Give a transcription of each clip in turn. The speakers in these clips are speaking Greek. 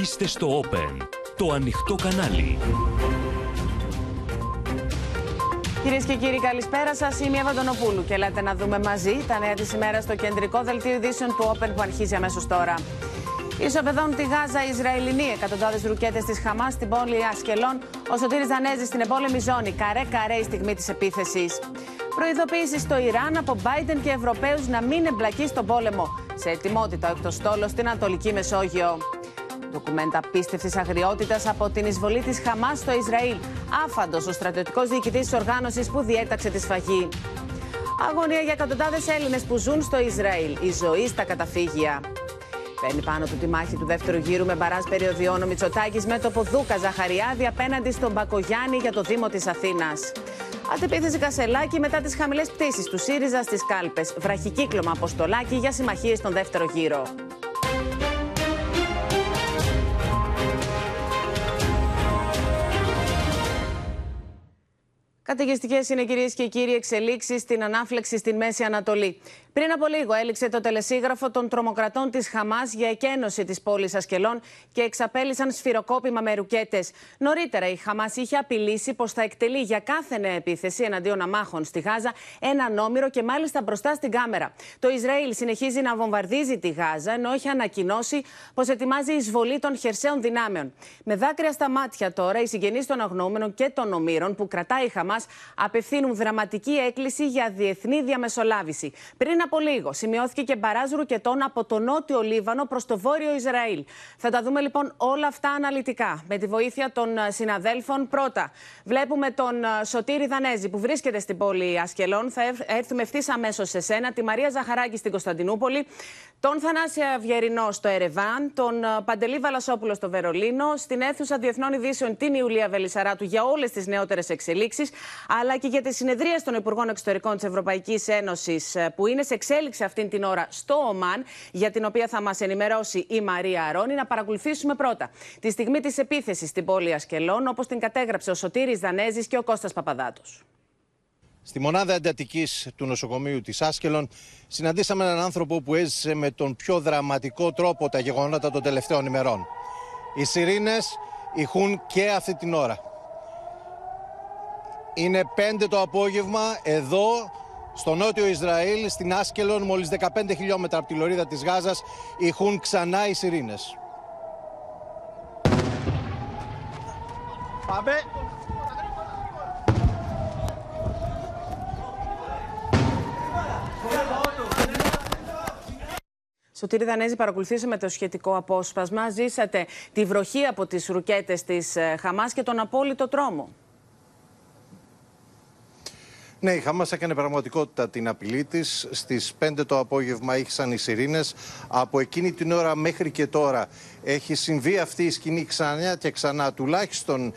Είστε στο Open, το ανοιχτό κανάλι. Κυρίες και κύριοι, καλησπέρα σας. Είμαι η Εύα και λέτε να δούμε μαζί τα νέα της ημέρας στο κεντρικό δελτίο ειδήσεων του Open που αρχίζει αμέσως τώρα. Ισοπεδώνουν τη Γάζα οι Ισραηλινοί. Εκατοντάδες ρουκέτες της Χαμάς στην πόλη Ασκελών. Ο Σωτήρης Δανέζης στην επόλεμη ζώνη. Καρέ-καρέ η στιγμή της επίθεσης. Προειδοποίησης στο Ιράν από Biden και Ευρωπαίους να μην εμπλακεί στον πόλεμο. Σε ετοιμότητα ο εκτοστόλος στην Ανατολική Μεσόγειο. Ντοκουμέντα πίστευτη αγριότητας από την εισβολή της Χαμάς στο Ισραήλ. Άφαντος ο στρατιωτικός διοικητής της οργάνωσης που διέταξε τη σφαγή. Αγωνία για εκατοντάδες Έλληνες που ζουν στο Ισραήλ. Η ζωή στα καταφύγια. Παίρνει πάνω του τη μάχη του δεύτερου γύρου με μπαρά περιοδιών ο Μητσοτάκης με το Ποδούκα Ζαχαριάδη απέναντι στον Μπακογιάννη για το Δήμο της Αθήνας. Αντεπίθεση Κασελάκη μετά τις χαμηλές πτήσεις του ΣΥΡΙΖΑ στις κάλπες. Βραχικύκλωμα αποστολάκι για συμμαχίες στον δεύτερο γύρο. Καταιγιστικές είναι κυρίες και κύριοι εξελίξεις στην ανάφλεξη στην Μέση Ανατολή. Πριν από λίγο έληξε το τελεσίγραφο των τρομοκρατών της Χαμάς για εκένωση της πόλης Ασκελών και εξαπέλυσαν σφυροκόπημα με ρουκέτες. Νωρίτερα η Χαμάς είχε απειλήσει πως θα εκτελεί για κάθε νέα επίθεση εναντίον αμάχων στη Γάζα έναν όμηρο και μάλιστα μπροστά στην κάμερα. Το Ισραήλ συνεχίζει να βομβαρδίζει τη Γάζα ενώ έχει ανακοινώσει πως ετοιμάζει εισβολή των χερσαίων δυνάμεων. Με δάκρυα στα μάτια τώρα οι συγγενείς των αγνοούμενων και των ομήρων που κρατάει η Χαμάς απευθύνουν δραματική έκκληση για διεθνή διαμεσολάβηση. Πριν από λίγο σημειώθηκε και μπαράζ ρουκετών από το νότιο Λίβανο προς το βόρειο Ισραήλ. Θα τα δούμε λοιπόν όλα αυτά αναλυτικά με τη βοήθεια των ε, συναδέλφων. Πρώτα, βλέπουμε τον ε, Σωτήρη Δανέζη που βρίσκεται στην πόλη Ασκελών. Θα έρθουμε ευθύς αμέσως σε σένα. Τη Μαρία Ζαχαράκη στην Κωνσταντινούπολη. Τον Θανάσια Αυγερινό στο Ερεβάν. Τον ε, Παντελή Βαλασόπουλο στο Βερολίνο. Στην αίθουσα Διεθνών Ειδήσεων την Ιουλία Βελισσαράτου για όλες τις νεότερες εξελίξεις. Αλλά και για τη συνεδρία των Υπουργών Εξωτερικών της Ευρωπαϊκής Ένωσης που είναι σε εξέλιξη αυτήν την ώρα στο ΟΜΑΝ, για την οποία θα μας ενημερώσει η Μαρία Αρώνη. Να παρακολουθήσουμε πρώτα τη στιγμή της επίθεσης στην πόλη Ασκελών, όπως την κατέγραψε ο Σωτήρης Δανέζης και ο Κώστας Παπαδάτος. Στη μονάδα εντατικής του νοσοκομείου της Άσκελων, συναντήσαμε έναν άνθρωπο που έζησε με τον πιο δραματικό τρόπο τα γεγονότα των τελευταίων ημερών. Οι σιρήνες ηχούν και αυτή την ώρα. Είναι πέντε το απόγευμα εδώ στο νότιο Ισραήλ, στην Άσκελον, μόλις 15 χιλιόμετρα από τη λωρίδα της Γάζας, ηχούν ξανά οι σιρήνες. Πάμε. Σωτήρη Δανέζη, παρακολουθήσαμε το σχετικό απόσπασμα. Ζήσατε τη βροχή από τις ρουκέτες της ε, Χαμάς και τον απόλυτο τρόμο. Ναι, η Χαμάς έκανε πραγματικότητα την απειλή της. Στις 5 το απόγευμα ήχησαν οι σιρήνες. Από εκείνη την ώρα μέχρι και τώρα έχει συμβεί αυτή η σκηνή ξανά και ξανά, τουλάχιστον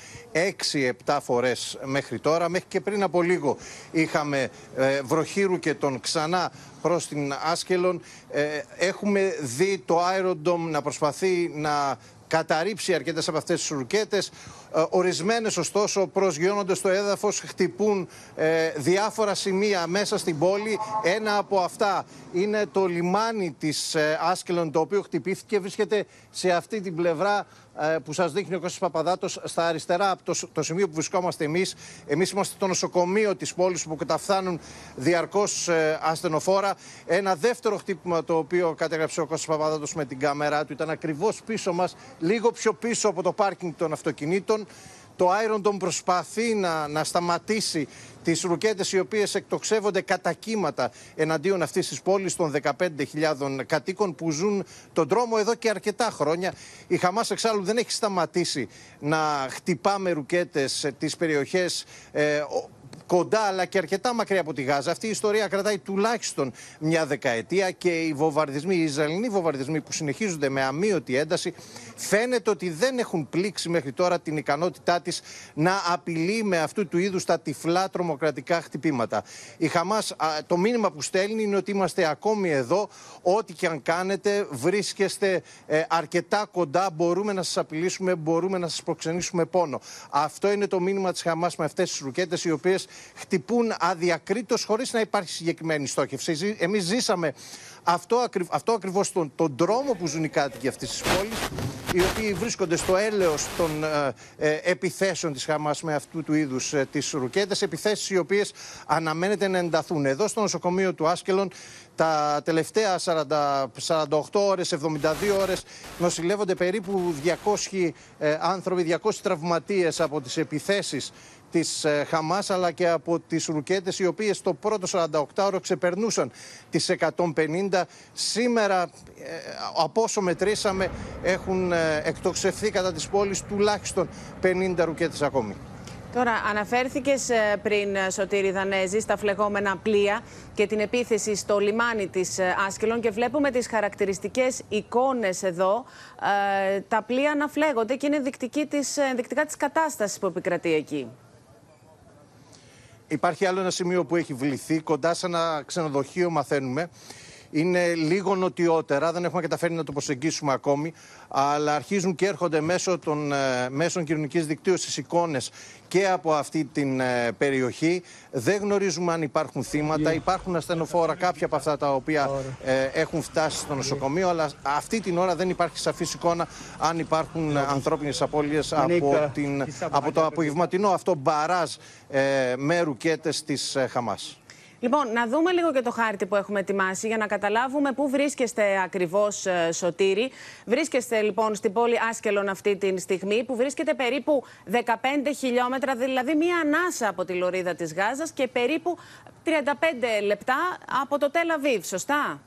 6-7 φορές μέχρι τώρα. Μέχρι και πριν από λίγο είχαμε ε, βροχήρου και τον ξανά προς την Άσκελον. Ε, έχουμε δει το Aerodome να προσπαθεί να καταρρύψει αρκετές από αυτές τις ρουκέτες. Ε, Ορισμένες, ωστόσο, προσγειώνονται στο έδαφος, χτυπούν ε, διάφορα σημεία μέσα στην πόλη. Ένα από αυτά είναι το λιμάνι της ε, Άσκελον, το οποίο χτυπήθηκε. Βρίσκεται σε αυτή την πλευρά ε, που σας δείχνει ο Κώστας Παπαδάτος στα αριστερά από το, το σημείο που βρισκόμαστε εμείς. Εμείς είμαστε το νοσοκομείο της πόλης που καταφθάνουν διαρκώς ε, ασθενοφόρα. Ένα δεύτερο χτύπημα το οποίο κατέγραψε ο Κώστας Παπαδάτος με την κάμερά του ήταν ακριβώς πίσω μας, λίγο πιο πίσω από το πάρκινγκ των αυτοκινήτων. Το Iron προσπαθεί να, να σταματήσει τις ρουκέτες οι οποίες εκτοξεύονται κατά κύματα εναντίον αυτής της πόλης των 15.000 κατοίκων που ζουν τον δρόμο εδώ και αρκετά χρόνια. Η Χαμάς εξάλλου δεν έχει σταματήσει να χτυπά με ρουκέτες τις περιοχές ε, κοντά αλλά και αρκετά μακριά από τη Γάζα. Αυτή η ιστορία κρατάει τουλάχιστον μια δεκαετία και οι βομβαρδισμοί, οι Ισραηλινοί βομβαρδισμοί που συνεχίζονται με αμύωτη ένταση φαίνεται ότι δεν έχουν πλήξει μέχρι τώρα την ικανότητά της να απειλεί με αυτού του είδους τα τυφλά τρομοκρατικά χτυπήματα. Η Χαμάς, το μήνυμα που στέλνει είναι ότι είμαστε ακόμη εδώ. Ό,τι και αν κάνετε, βρίσκεστε ε, αρκετά κοντά. Μπορούμε να σας απειλήσουμε, μπορούμε να σας προξενήσουμε πόνο. Αυτό είναι το μήνυμα της Χαμάς με αυτές τις ρουκέτες, οι οποίες χτυπούν αδιακρίτως χωρίς να υπάρχει συγκεκριμένη στόχευση. Εμείς ζήσαμε αυτό, ακριβ, αυτό ακριβώς τον, τον δρόμο που ζουν οι κάτοικοι αυτής της πόλης οι οποίοι βρίσκονται στο έλεος των ε, ε, επιθέσεων της Χαμάς με αυτού του είδους ε, τις ρουκέτες, επιθέσεις οι οποίες αναμένεται να ενταθούν. Εδώ στο νοσοκομείο του Άσκελον τα τελευταία 40, 48 ώρες, 72 ώρες νοσηλεύονται περίπου 200 ε, άνθρωποι, 200 τραυματίες από τις επιθέσεις της ε, Χαμάς αλλά και από τις ρουκέτες οι οποίες το πρώτο 48ωρο ξεπερνούσαν τις 150. Σήμερα ε, από όσο μετρήσαμε έχουν ε, εκτοξευθεί κατά της πόλης τουλάχιστον 50 ρουκέτες ακόμη. Τώρα, αναφέρθηκες πριν, Σωτήρη Δανέζη, στα φλεγόμενα πλοία και την επίθεση στο λιμάνι της Άσκελον και βλέπουμε τις χαρακτηριστικές εικόνες εδώ, τα πλοία να φλέγονται και είναι δεικτική της, δεικτικά της κατάστασης που επικρατεί εκεί. Υπάρχει άλλο ένα σημείο που έχει βληθεί κοντά σε ένα ξενοδοχείο, μαθαίνουμε. Είναι λίγο νοτιότερα, δεν έχουμε καταφέρει να το προσεγγίσουμε ακόμη, αλλά αρχίζουν και έρχονται μέσω των ε, μέσων κοινωνικής δικτύωσης εικόνες και από αυτή την ε, περιοχή. Δεν γνωρίζουμε αν υπάρχουν θύματα. Υπάρχουν ασθενοφόρα κάποια από αυτά τα οποία ε, έχουν φτάσει στο νοσοκομείο, αλλά αυτή την ώρα δεν υπάρχει σαφής εικόνα αν υπάρχουν ανθρώπινες απώλειες από, από το απογευματινό αυτό μπαράζ με ρουκέτες της Χαμάς. Λοιπόν, να δούμε λίγο και το χάρτη που έχουμε ετοιμάσει για να καταλάβουμε πού βρίσκεστε ακριβώς, ε, Σωτήρη. Βρίσκεστε λοιπόν στην πόλη Άσκελον αυτή τη στιγμή, που βρίσκεται περίπου 15 χιλιόμετρα, δηλαδή μία ανάσα από τη λωρίδα της Γάζας και περίπου 35 λεπτά από το Τελαβίβ, σωστά;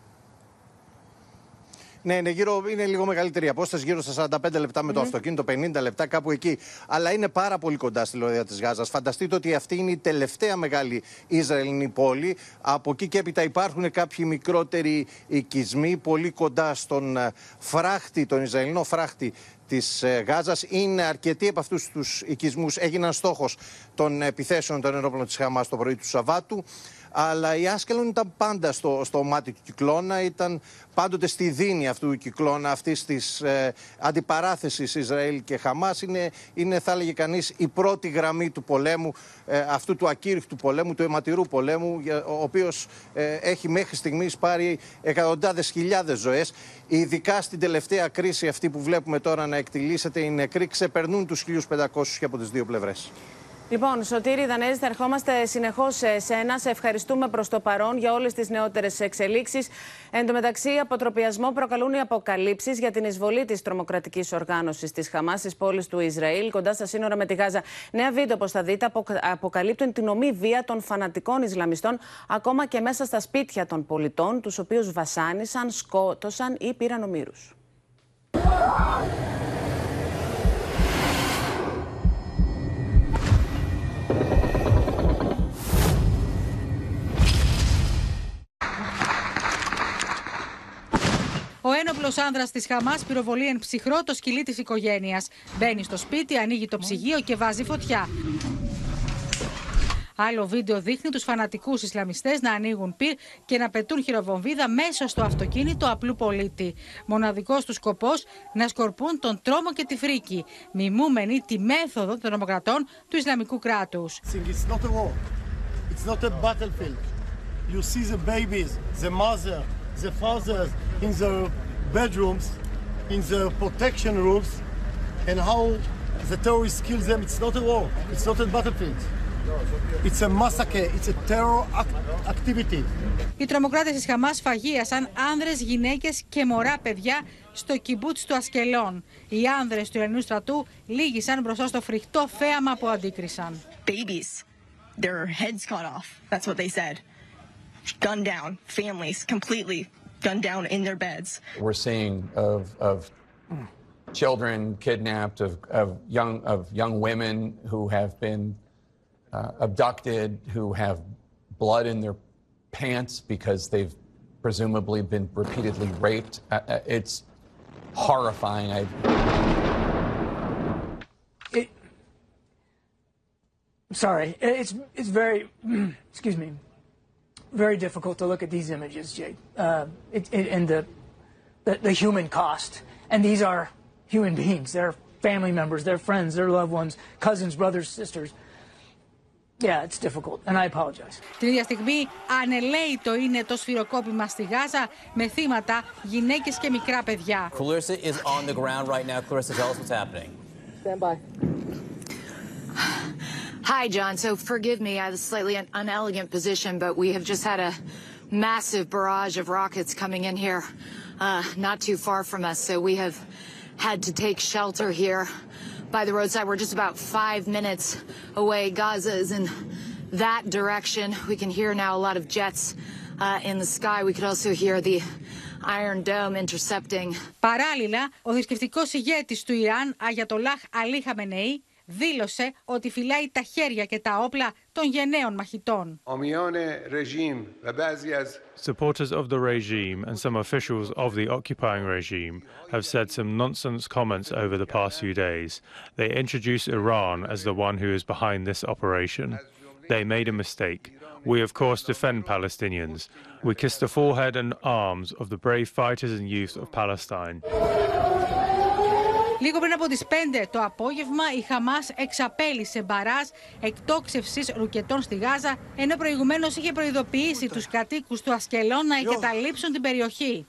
Ναι, είναι, γύρω, είναι λίγο μεγαλύτερη η απόσταση, γύρω στα 45 λεπτά με το αυτοκίνητο, 50 λεπτά κάπου εκεί. Αλλά είναι πάρα πολύ κοντά στη λωρίδα της Γάζας. Φανταστείτε ότι αυτή είναι η τελευταία μεγάλη Ισραηλινή πόλη. Από εκεί και έπειτα υπάρχουν κάποιοι μικρότεροι οικισμοί πολύ κοντά στον ε, φράχτη, τον Ισραηλινό φράχτη της ε, Γάζας. Είναι αρκετοί από αυτούς τους οικισμούς έγιναν στόχος των επιθέσεων των ενόπλων της Χαμάς το πρωί του Σαββάτου. Αλλά η Άσκελον ήταν πάντα στο, στο μάτι του κυκλώνα, ήταν πάντοτε στη δίνη αυτού του κυκλώνα, αυτής της ε, αντιπαράθεσης Ισραήλ και Χαμάς. Είναι, είναι, θα έλεγε κανείς, η πρώτη γραμμή του πολέμου, ε, αυτού του ακήρυχτου πολέμου, του αιματηρού πολέμου, ο οποίος ε, έχει μέχρι στιγμής πάρει εκατοντάδες χιλιάδες ζωές. Ειδικά στην τελευταία κρίση αυτή που βλέπουμε τώρα να εκτιλήσεται, οι νεκροί ξεπερνούν τους 1500 και από τις δύο πλευρές. Λοιπόν, Σωτήρη Δανέζη, θα ερχόμαστε συνεχώς σε εσένα. Σε ευχαριστούμε προς το παρόν για όλες τις νεότερες εξελίξεις. Εν τω μεταξύ, αποτροπιασμό προκαλούν οι αποκαλύψεις για την εισβολή της τρομοκρατικής οργάνωσης της Χαμάς στι πόλει του Ισραήλ, κοντά στα σύνορα με τη Γάζα. Νέα βίντεο, όπως θα δείτε, αποκαλύπτουν την ομή βία των φανατικών Ισλαμιστών, ακόμα και μέσα στα σπίτια των πολιτών, τους οποίους βασάνισαν, σκότωσαν ή πήραν ομήρους. Ο ένοπλος άνδρας της Χαμάς πυροβολεί εν ψυχρό το σκυλί της οικογένειας. Μπαίνει στο σπίτι, ανοίγει το ψυγείο και βάζει φωτιά. Άλλο βίντεο δείχνει τους φανατικούς Ισλαμιστές να ανοίγουν πυρ και να πετούν χειροβομβίδα μέσα στο αυτοκίνητο απλού πολίτη. Μοναδικός τους σκοπός να σκορπούν τον τρόμο και τη φρίκη, μιμούμενοι τη μέθοδο των τρομοκρατών του Ισλαμικού κράτους. the fathers in the bedrooms, in the protection rooms, and how the terrorists kill them. It's not a war. It's not a battlefield. It's a massacre. It's a terror activity. Οι τρομοκράτες της Χαμάς φαγίασαν άνδρες, γυναίκες και μωρά παιδιά στο κυμπούτς του Ασκελών. Οι άνδρες του Ελληνού στρατού λύγησαν μπροστά στο φρικτό θέαμα που αντίκρισαν. Babies, their heads cut off. That's what they said. Gunned down, families completely gunned down in their beds. We're seeing of, of children kidnapped, of, of, young, of young women who have been uh, abducted, who have blood in their pants because they've presumably been repeatedly raped. Uh, uh it's horrifying. I... It, sorry, it's, it's very, excuse me, very difficult to look at these images, Jake, uh, it, it, and the, the, the human cost. And these are human beings. They're family members, they're friends, they're loved ones, cousins, brothers, sisters. Yeah, it's difficult, and I apologize. Την ίδια στιγμή ανελαίητο είναι το σφυροκόπημα στη Γάζα με θύματα γυναίκες και μικρά παιδιά. Clarissa is on the ground right now. Clarissa, tell us what's happening. Stand by. Hi, John. So forgive me, I have a slightly un- unelegant position, but we have just had a massive barrage of rockets coming in here, uh, not too far from us. So we have had to take shelter here by the roadside. We're just about five minutes away. Gaza is in that direction. We can hear now a lot of jets uh, in the sky. We could also hear the Iron Dome intercepting. Παράλληλα, ο θρησκευτικό ηγέτης του Ιράν, Αγιατολάχ Αλή Χαμενεή, δήλωσε ότι φυλάει τα χέρια και τα όπλα των γενναίων μαχητών. Supporters of the regime and some officials of the occupying regime have said some nonsense comments over the past few days. They introduce Iran as the one who is behind this operation. They made a mistake. We, of course, defend Palestinians. We kiss the forehead and arms of the brave fighters and youth of Palestine. Λίγο πριν από τις 5 το απόγευμα, η Χαμάς εξαπέλυσε μπαράζ εκτόξευσης ρουκετών στη Γάζα, ενώ προηγουμένως είχε προειδοποιήσει τους κατοίκους του Ασκελών να εγκαταλείψουν την περιοχή.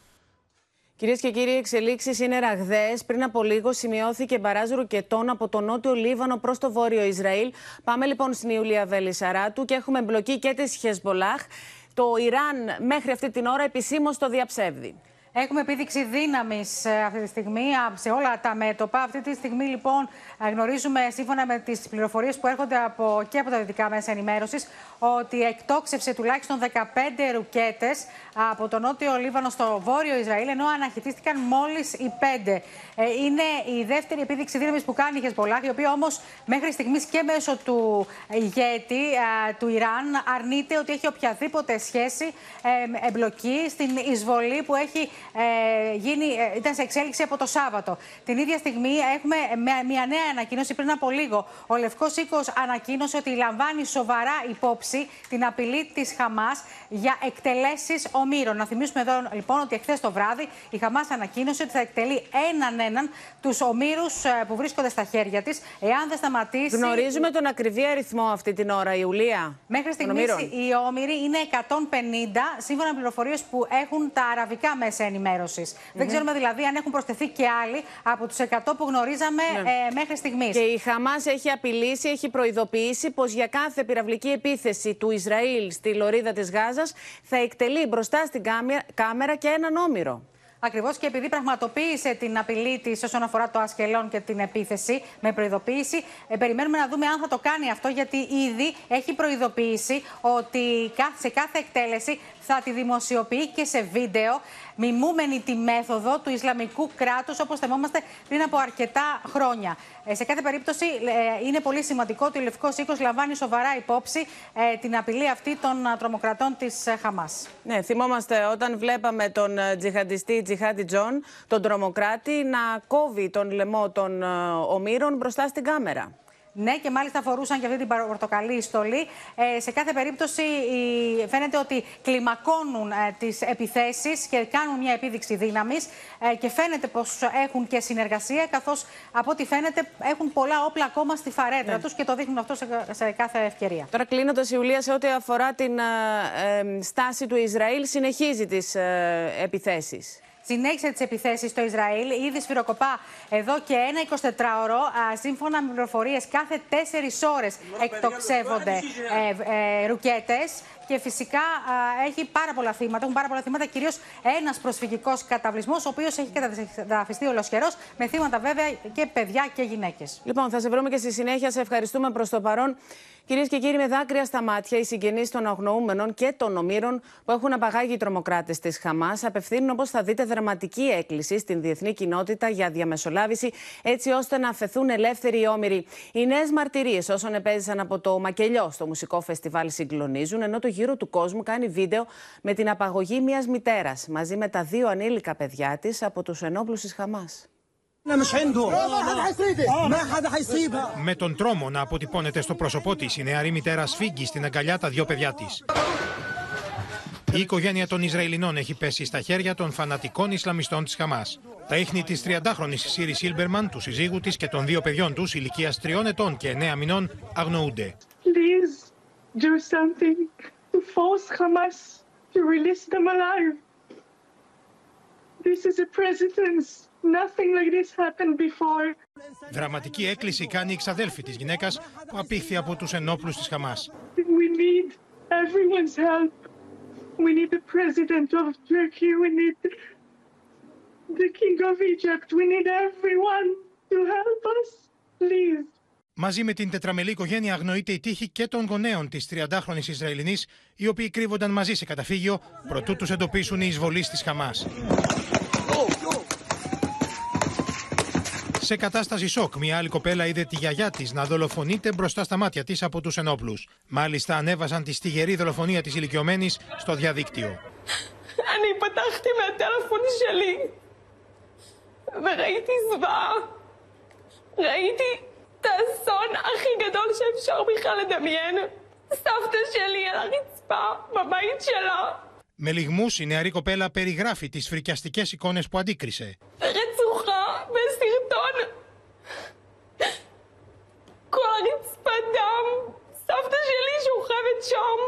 Κυρίες και κύριοι, οι εξελίξεις είναι ραγδαίες. Πριν από λίγο σημειώθηκε μπαράζ ρουκετών από το νότιο Λίβανο προς το βόρειο Ισραήλ. Πάμε λοιπόν στην Ιουλία Βελισσαράτου και έχουμε εμπλοκή και της Χεσμολάχ. Το Ιράν μέχρι αυτή την ώρα επισήμως το διαψεύδει. Έχουμε επίδειξη δύναμης αυτή τη στιγμή σε όλα τα μέτωπα. Αυτή τη στιγμή, λοιπόν, γνωρίζουμε σύμφωνα με τις πληροφορίες που έρχονται από, και από τα δυτικά μέσα ενημέρωσης ότι εκτόξευσε τουλάχιστον 15 ρουκέτες από το νότιο Λίβανο στο βόρειο Ισραήλ, ενώ αναχαιτίστηκαν μόλις οι 5. Είναι η δεύτερη επίδειξη δύναμης που κάνει η Χεσμολάχ, η οποία όμως μέχρι στιγμής και μέσω του ηγέτη του Ιράν αρνείται ότι έχει οποιαδήποτε σχέση εμπλοκή στην εισβολή που έχει ε, γίνει, ε, ήταν σε εξέλιξη από το Σάββατο. Την ίδια στιγμή έχουμε μια νέα ανακοίνωση πριν από λίγο. Ο Λευκός Οίκος ανακοίνωσε ότι λαμβάνει σοβαρά υπόψη την απειλή της Χαμάς για εκτελέσεις ομήρων. Να θυμίσουμε εδώ λοιπόν ότι εχθές το βράδυ η Χαμάς ανακοίνωσε ότι θα εκτελεί έναν έναν τους ομήρους που βρίσκονται στα χέρια της, εάν δεν σταματήσει. Γνωρίζουμε τον ακριβή αριθμό αυτή την ώρα, Ιουλία. Μέχρι στιγμής οι όμοιροι είναι 150, σύμφωνα με πληροφορίες που έχουν τα αραβικά μέσα ενημέρωσης. Δεν ξέρουμε δηλαδή αν έχουν προσθεθεί και άλλοι από τους 100 που γνωρίζαμε Ναι. ε, μέχρι στιγμής. Και η Χαμάς έχει απειλήσει, έχει προειδοποιήσει πως για κάθε πυραυλική επίθεση του Ισραήλ στη λωρίδα της Γάζας θα εκτελεί μπροστά στην κάμε- κάμερα και έναν όμηρο. Ακριβώς και επειδή πραγματοποίησε την απειλή της όσον αφορά το Ασκελόν και την επίθεση με προειδοποίηση, ε, περιμένουμε να δούμε αν θα το κάνει αυτό, γιατί ήδη έχει προειδοποιήσει ότι κα- σε κάθε εκτέλεση θα τη δημοσιοποιεί και σε βίντεο, μιμούμενη τη μέθοδο του Ισλαμικού κράτους, όπως θυμόμαστε πριν από αρκετά χρόνια. Ε, σε κάθε περίπτωση, ε, είναι πολύ σημαντικό ότι ο Λευκός Οίκος λαμβάνει σοβαρά υπόψη ε, την απειλή αυτή των α, τρομοκρατών της Χαμάς. Ναι, θυμόμαστε όταν βλέπαμε τον ε, τζιχαντιστή Τζιχάντι Τζον, τον τρομοκράτη, να κόβει τον λαιμό των ε, ομήρων μπροστά στην κάμερα. Ναι, και μάλιστα φορούσαν και αυτή την πορτοκαλί στολή. Ε, σε κάθε περίπτωση η- φαίνεται ότι κλιμακώνουν ε, τις επιθέσεις και κάνουν μια επίδειξη δύναμης ε, και φαίνεται πως έχουν και συνεργασία καθώς από ό,τι φαίνεται έχουν πολλά όπλα ακόμα στη φαρέτρα Ναι. τους και το δείχνουν αυτό σε, σε κάθε ευκαιρία. Τώρα κλείνοντας η Ιουλία σε ό,τι αφορά την ε, ε, στάση του Ισραήλ, συνεχίζει τις ε, επιθέσεις. Συνέχισε τις επιθέσεις στο Ισραήλ. Ήδη σφυροκοπά εδώ και ένα 24ωρο. Α, Σύμφωνα με πληροφορίες, κάθε 4 ώρες εκτοξεύονται ε, ε, ρουκέτες. Και φυσικά α, έχει πάρα πολλά θύματα. Έχουν πάρα πολλά θύματα, κυρίως ένας προσφυγικός καταβλισμός, ο οποίος έχει καταδαφιστεί ολοσχερό, με θύματα βέβαια και παιδιά και γυναίκες. Λοιπόν, θα σε βρούμε και στη συνέχεια. Σε ευχαριστούμε προς το παρόν. Κυρίες και κύριοι, με δάκρυα στα μάτια, οι συγγενείς των αγνοούμενων και των ομήρων που έχουν απαγάγει οι τρομοκράτες της Χαμάς απευθύνουν, όπως θα δείτε, δραματική έκκληση στην διεθνή κοινότητα για διαμεσολάβηση, έτσι ώστε να αφαιθούν ελεύθεροι οι όμοιροι. Οι νέες μαρτυρίες όσων επέζησαν από το Μακελιό στο μουσικό φεστιβάλ συγκλονίζουν, ενώ το γύρο του κόσμου κάνει βίντεο με την απαγωγή μιας μητέρας μαζί με τα δύο ανήλικα παιδιά της από τους ενόπλους της Χαμάς. Με τον τρόμο να αποτυπώνεται στο πρόσωπό της, η νεαρή μητέρα σφίγγει στην αγκαλιά τα δύο παιδιά της. Η οικογένεια των Ισραηλινών έχει πέσει στα χέρια των φανατικών Ισλαμιστών της Χαμάς. Τα ίχνη της 30χρονη Σίρι Σίλμπερμαν, του συζύγου της και των δύο παιδιών τους, ηλικίας 3 ετών και 9 μηνών, αγνοούνται. Please do something to force Hamas to release them alive. This is a precedence. Nothing like this happened before. Δραματική έκκληση κάνει η ξαδέλφη της γυναίκας που απήχθη από τους ενόπλους της Χαμάς. We need everyone's help. We need the president of Turkey. We need the king of Egypt. We need everyone to help us. Please. Μαζί με την τετραμελή οικογένεια αγνοείται η τύχη και των γονέων της 30χρονης Ισραηλινής, οι οποίοι κρύβονταν μαζί σε καταφύγιο, προτού τους εντοπίσουν οι εισβολείς της Χαμάς. Σε κατάσταση σοκ, μια άλλη κοπέλα είδε τη γιαγιά τη να δολοφονείται μπροστά στα μάτια τη από του ενόπλου. Μάλιστα, ανέβασαν τη στιγερή δολοφονία τη ηλικιωμένη στο διαδίκτυο. אני פתחתי מהטלפון שלי וראיתי זוועה. ראיתי את האסון הכי גדול שאפשר בכלל לדמיין. סבתא שלי על הרצפה בבית שלה. Με λιγμούς, η νεαρή κοπέλα περιγράφει τις φρικιαστικές εικόνες που αντίκρισε. רצוחה בסרטון. כל הרצפה דם. סבתא שלי שוכבת שם.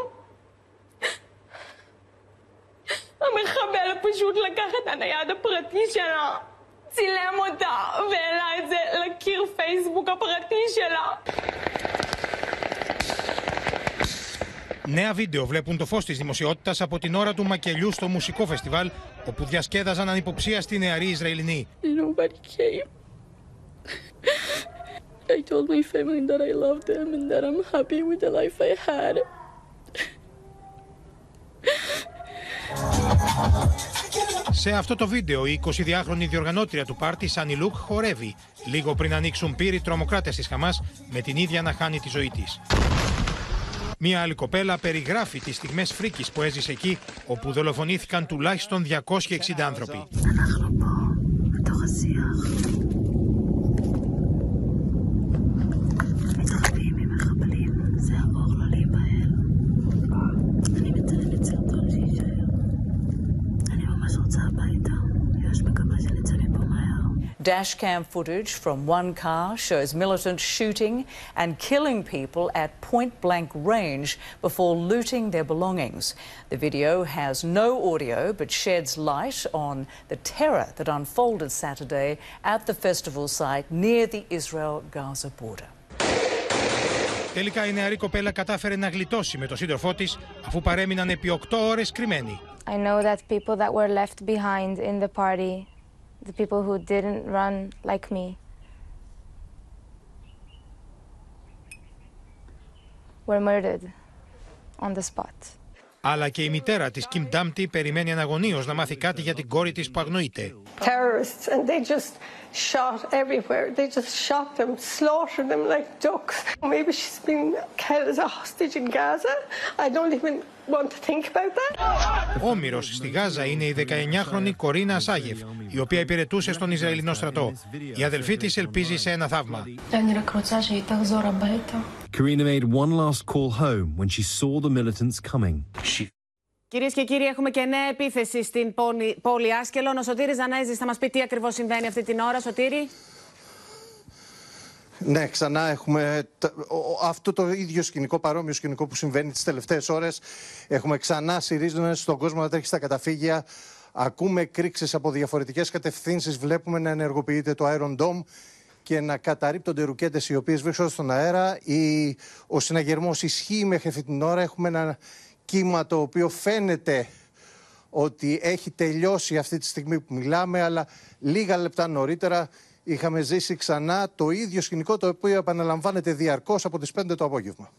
המחבל פשוט לקח את הנייד הפרטי שלה, צילם אותה והעלה את זה לקיר פייסבוק הפרטי שלה. Νέα βίντεο βλέπουν το φως της δημοσιότητας από την ώρα του μακελιού στο μουσικό φεστιβάλ, όπου διασκέδαζαν ανυποψίαστη νεαρή Ισραηλινή. Nobody came. I told my family that I loved them and that I'm happy with the life I had. Σε αυτό το βίντεο, η 22χρονη διοργανώτρια του πάρτι, Σάνι Λουκ, χορεύει, λίγο πριν ανοίξουν πύροι τρομοκράτες της Χαμάς, με την ίδια να χάνει τη ζωή της. Μία άλλη κοπέλα περιγράφει τις στιγμές φρίκης που έζησε εκεί, όπου δολοφονήθηκαν τουλάχιστον 260 άνθρωποι. Dashcam footage from one car shows militants shooting and killing people at point blank range before looting their belongings. The video has no audio but sheds light on the terror that unfolded Saturday at the festival site near the Israel Gaza border. Τελικά η νεαρή κοπέλα κατάφερε να γλιτώσει με τον σύντροφό της, αφού παρέμειναν επί 8 ώρες κρυμμένοι. I know that people that were left behind in the party, the people who didn't run like me, were murdered on the spot. Αλλά και η μητέρα της, Kim Dumpty, περιμένει αναγωνίως να μάθει κάτι για την κόρη της που αγνοείται. terrorists and they just shot everywhere. They just shot them, slaughtered them like ducks. Maybe she's been held as a hostage in Gaza. I don't even want to think about that. Όμηρος στη Γάζα είναι η 19χρονη Κορίνα Σάγεφ, η οποία υπηρετούσε στον Ισραηλινό στρατό. Η αδελφή της ελπίζει σε ένα θαύμα. Made one last call home when she saw the militants coming. She... Κυρίες και κύριοι, έχουμε και νέα επίθεση στην πόλη, πόλη Άσκελον. Ο Σωτήρης Δανέζης θα μας πει τι ακριβώς συμβαίνει αυτή την ώρα. Σωτήρη; Ναι, ξανά έχουμε αυτό το ίδιο σκηνικό, παρόμοιο σκηνικό που συμβαίνει τις τελευταίες ώρες. Έχουμε ξανά συρίζονες στον κόσμο να τρέχει στα καταφύγια. Ακούμε κρίξεις από διαφορετικές κατευθύνσεις. Βλέπουμε να ενεργοποιείται το Iron Dome και να καταρρύπτονται ρουκέτες οι οποίες βρίσκονται στον αέρα. Η, ο συναγερμός ισχύει μέχρι αυτή την ώρα. Έχουμε ένα κύμα το οποίο φαίνεται ότι έχει τελειώσει αυτή τη στιγμή που μιλάμε, αλλά λίγα λεπτά νωρίτερα είχαμε ζήσει ξανά το ίδιο σκηνικό το οποίο επαναλαμβάνεται διαρκώς από τις 5 το απόγευμα.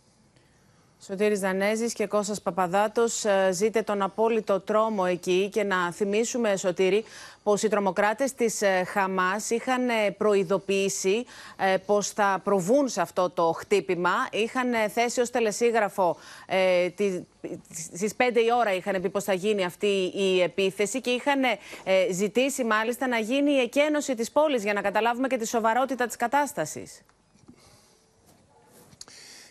Σωτήρης Δανέζης και Κώστας Παπαδάτος ε, ζείτε τον απόλυτο τρόμο εκεί και να θυμίσουμε Σωτήρη πως οι τρομοκράτες της ε, Χαμάς είχαν ε, προειδοποιήσει ε, πως θα προβούν σε αυτό το χτύπημα. Είχαν ε, θέσει ως τελεσίγραφο ε, τη, στις 5 η ώρα είχαν πει πως θα γίνει αυτή η επίθεση και είχαν ε, ζητήσει μάλιστα να γίνει η εκένωση της πόλης για να καταλάβουμε και τη σοβαρότητα της κατάστασης.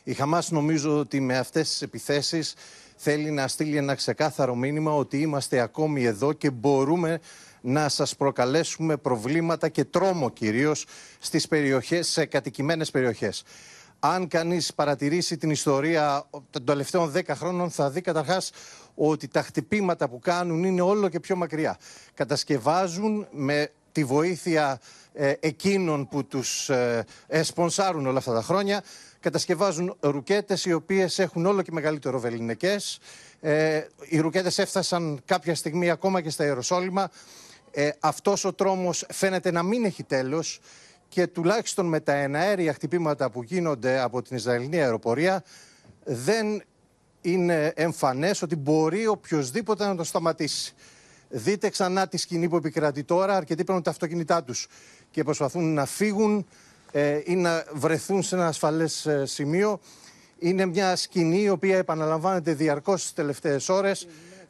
Η Χαμάς νομίζω ότι με αυτές τις επιθέσεις θέλει να στείλει ένα ξεκάθαρο μήνυμα ότι είμαστε ακόμη εδώ και μπορούμε να σας προκαλέσουμε προβλήματα και τρόμο κυρίως στις περιοχές, σε κατοικημένες περιοχές. Αν κανείς παρατηρήσει την ιστορία των τελευταίων 10 χρόνων, θα δει καταρχάς ότι τα χτυπήματα που κάνουν είναι όλο και πιο μακριά. Κατασκευάζουν με τη βοήθεια ε, εκείνων που τους ε, εσπονσάρουν όλα αυτά τα χρόνια, κατασκευάζουν ρουκέτες οι οποίες έχουν όλο και μεγαλύτερο βεληνικές. Ε, οι ρουκέτες έφτασαν κάποια στιγμή ακόμα και στα Ιεροσόλυμα. Ε, αυτός ο τρόμος φαίνεται να μην έχει τέλος και τουλάχιστον με τα εναέρια χτυπήματα που γίνονται από την Ισραηλινή αεροπορία δεν είναι εμφανές ότι μπορεί οποιοδήποτε να το σταματήσει. Δείτε ξανά τη σκηνή που επικρατεί τώρα. Αρκετοί παίρνουν τα αυτοκίνητά τους και προσπαθούν να φύγουν ε, ή να βρεθούν σε ένα ασφαλές ε, σημείο. Είναι μια σκηνή η οποία επαναλαμβάνεται διαρκώς τι τελευταίες ώρες,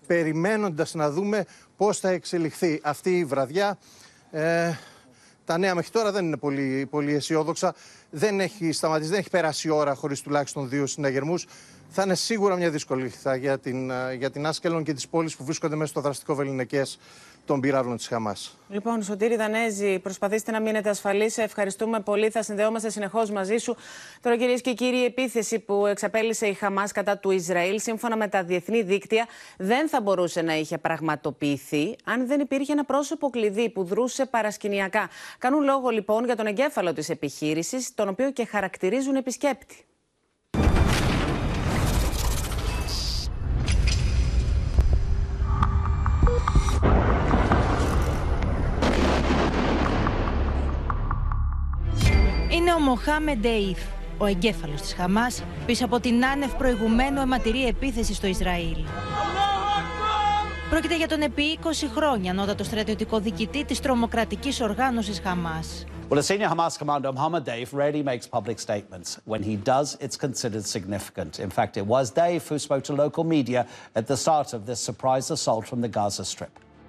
περιμένοντας να δούμε πώς θα εξελιχθεί αυτή η βραδιά. Ε, τα νέα μέχρι τώρα δεν είναι πολύ, πολύ αισιόδοξα. Δεν έχει σταματήσει, δεν έχει περάσει η ώρα χωρίς τουλάχιστον δύο συναγερμούς θα είναι σίγουρα μια δύσκολη θα για την, ε, για την Άσκελον και τις πόλεις που βρίσκονται μέσα στο δραστικό βεληνικέ των πυράβλων της Χαμάς. Λοιπόν, Σωτήρη Δανέζη, προσπαθήστε να μείνετε ασφαλείς. Ευχαριστούμε πολύ. Θα συνδεόμαστε συνεχώς μαζί σου. Τώρα, κυρίες και κύριοι, η επίθεση που εξαπέλυσε η Χαμάς κατά του Ισραήλ, σύμφωνα με τα διεθνή δίκτυα, δεν θα μπορούσε να είχε πραγματοποιηθεί αν δεν υπήρχε ένα πρόσωπο κλειδί που δρούσε παρασκηνιακά. Κάνουν λόγο λοιπόν για τον εγκέφαλο της επιχείρησης, τον οποίο και χαρακτηρίζουν επισκέπτη. Είναι ο Μοχάμε Ντεϊφ, ο εγκέφαλος της Χαμάς, πίσω από την άνευ προηγουμένου αιματηρή επίθεση στο Ισραήλ. Πρόκειται για τον επί 20 χρόνια ανώτατο στρατιωτικό διοικητή της τρομοκρατικής οργάνωσης Χαμάς. Well, a senior Hamas commander, Mohammed Deif, rarely makes public statements. When he does, it's considered significant. In fact, it was Deif who spoke to local media at the start of this surprise assault from the Gaza Strip.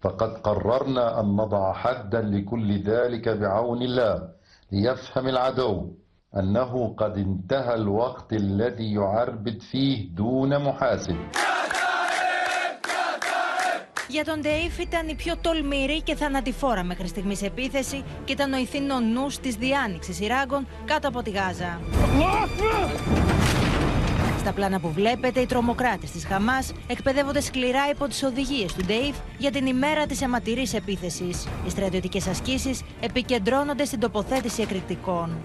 فقد قررنا أن نضع حدا لكل ذلك بعون الله ليفهم العدو أنه قد انتهى الوقت الذي يعربد فيه دون محاسب Για τον Ντέιφ ήταν η πιο τολμηρή και θανατηφόρα μέχρι στιγμή επίθεση και ήταν ο ηθήνο νου τη διάνοιξη Ιράγκων κάτω από τη Γάζα. Στα πλάνα που βλέπετε, οι τρομοκράτες της Χαμάς εκπαιδεύονται σκληρά υπό τις οδηγίες του Ντέιβ για την ημέρα της αιματηρής επίθεσης. Οι στρατιωτικές ασκήσεις επικεντρώνονται στην τοποθέτηση εκρηκτικών.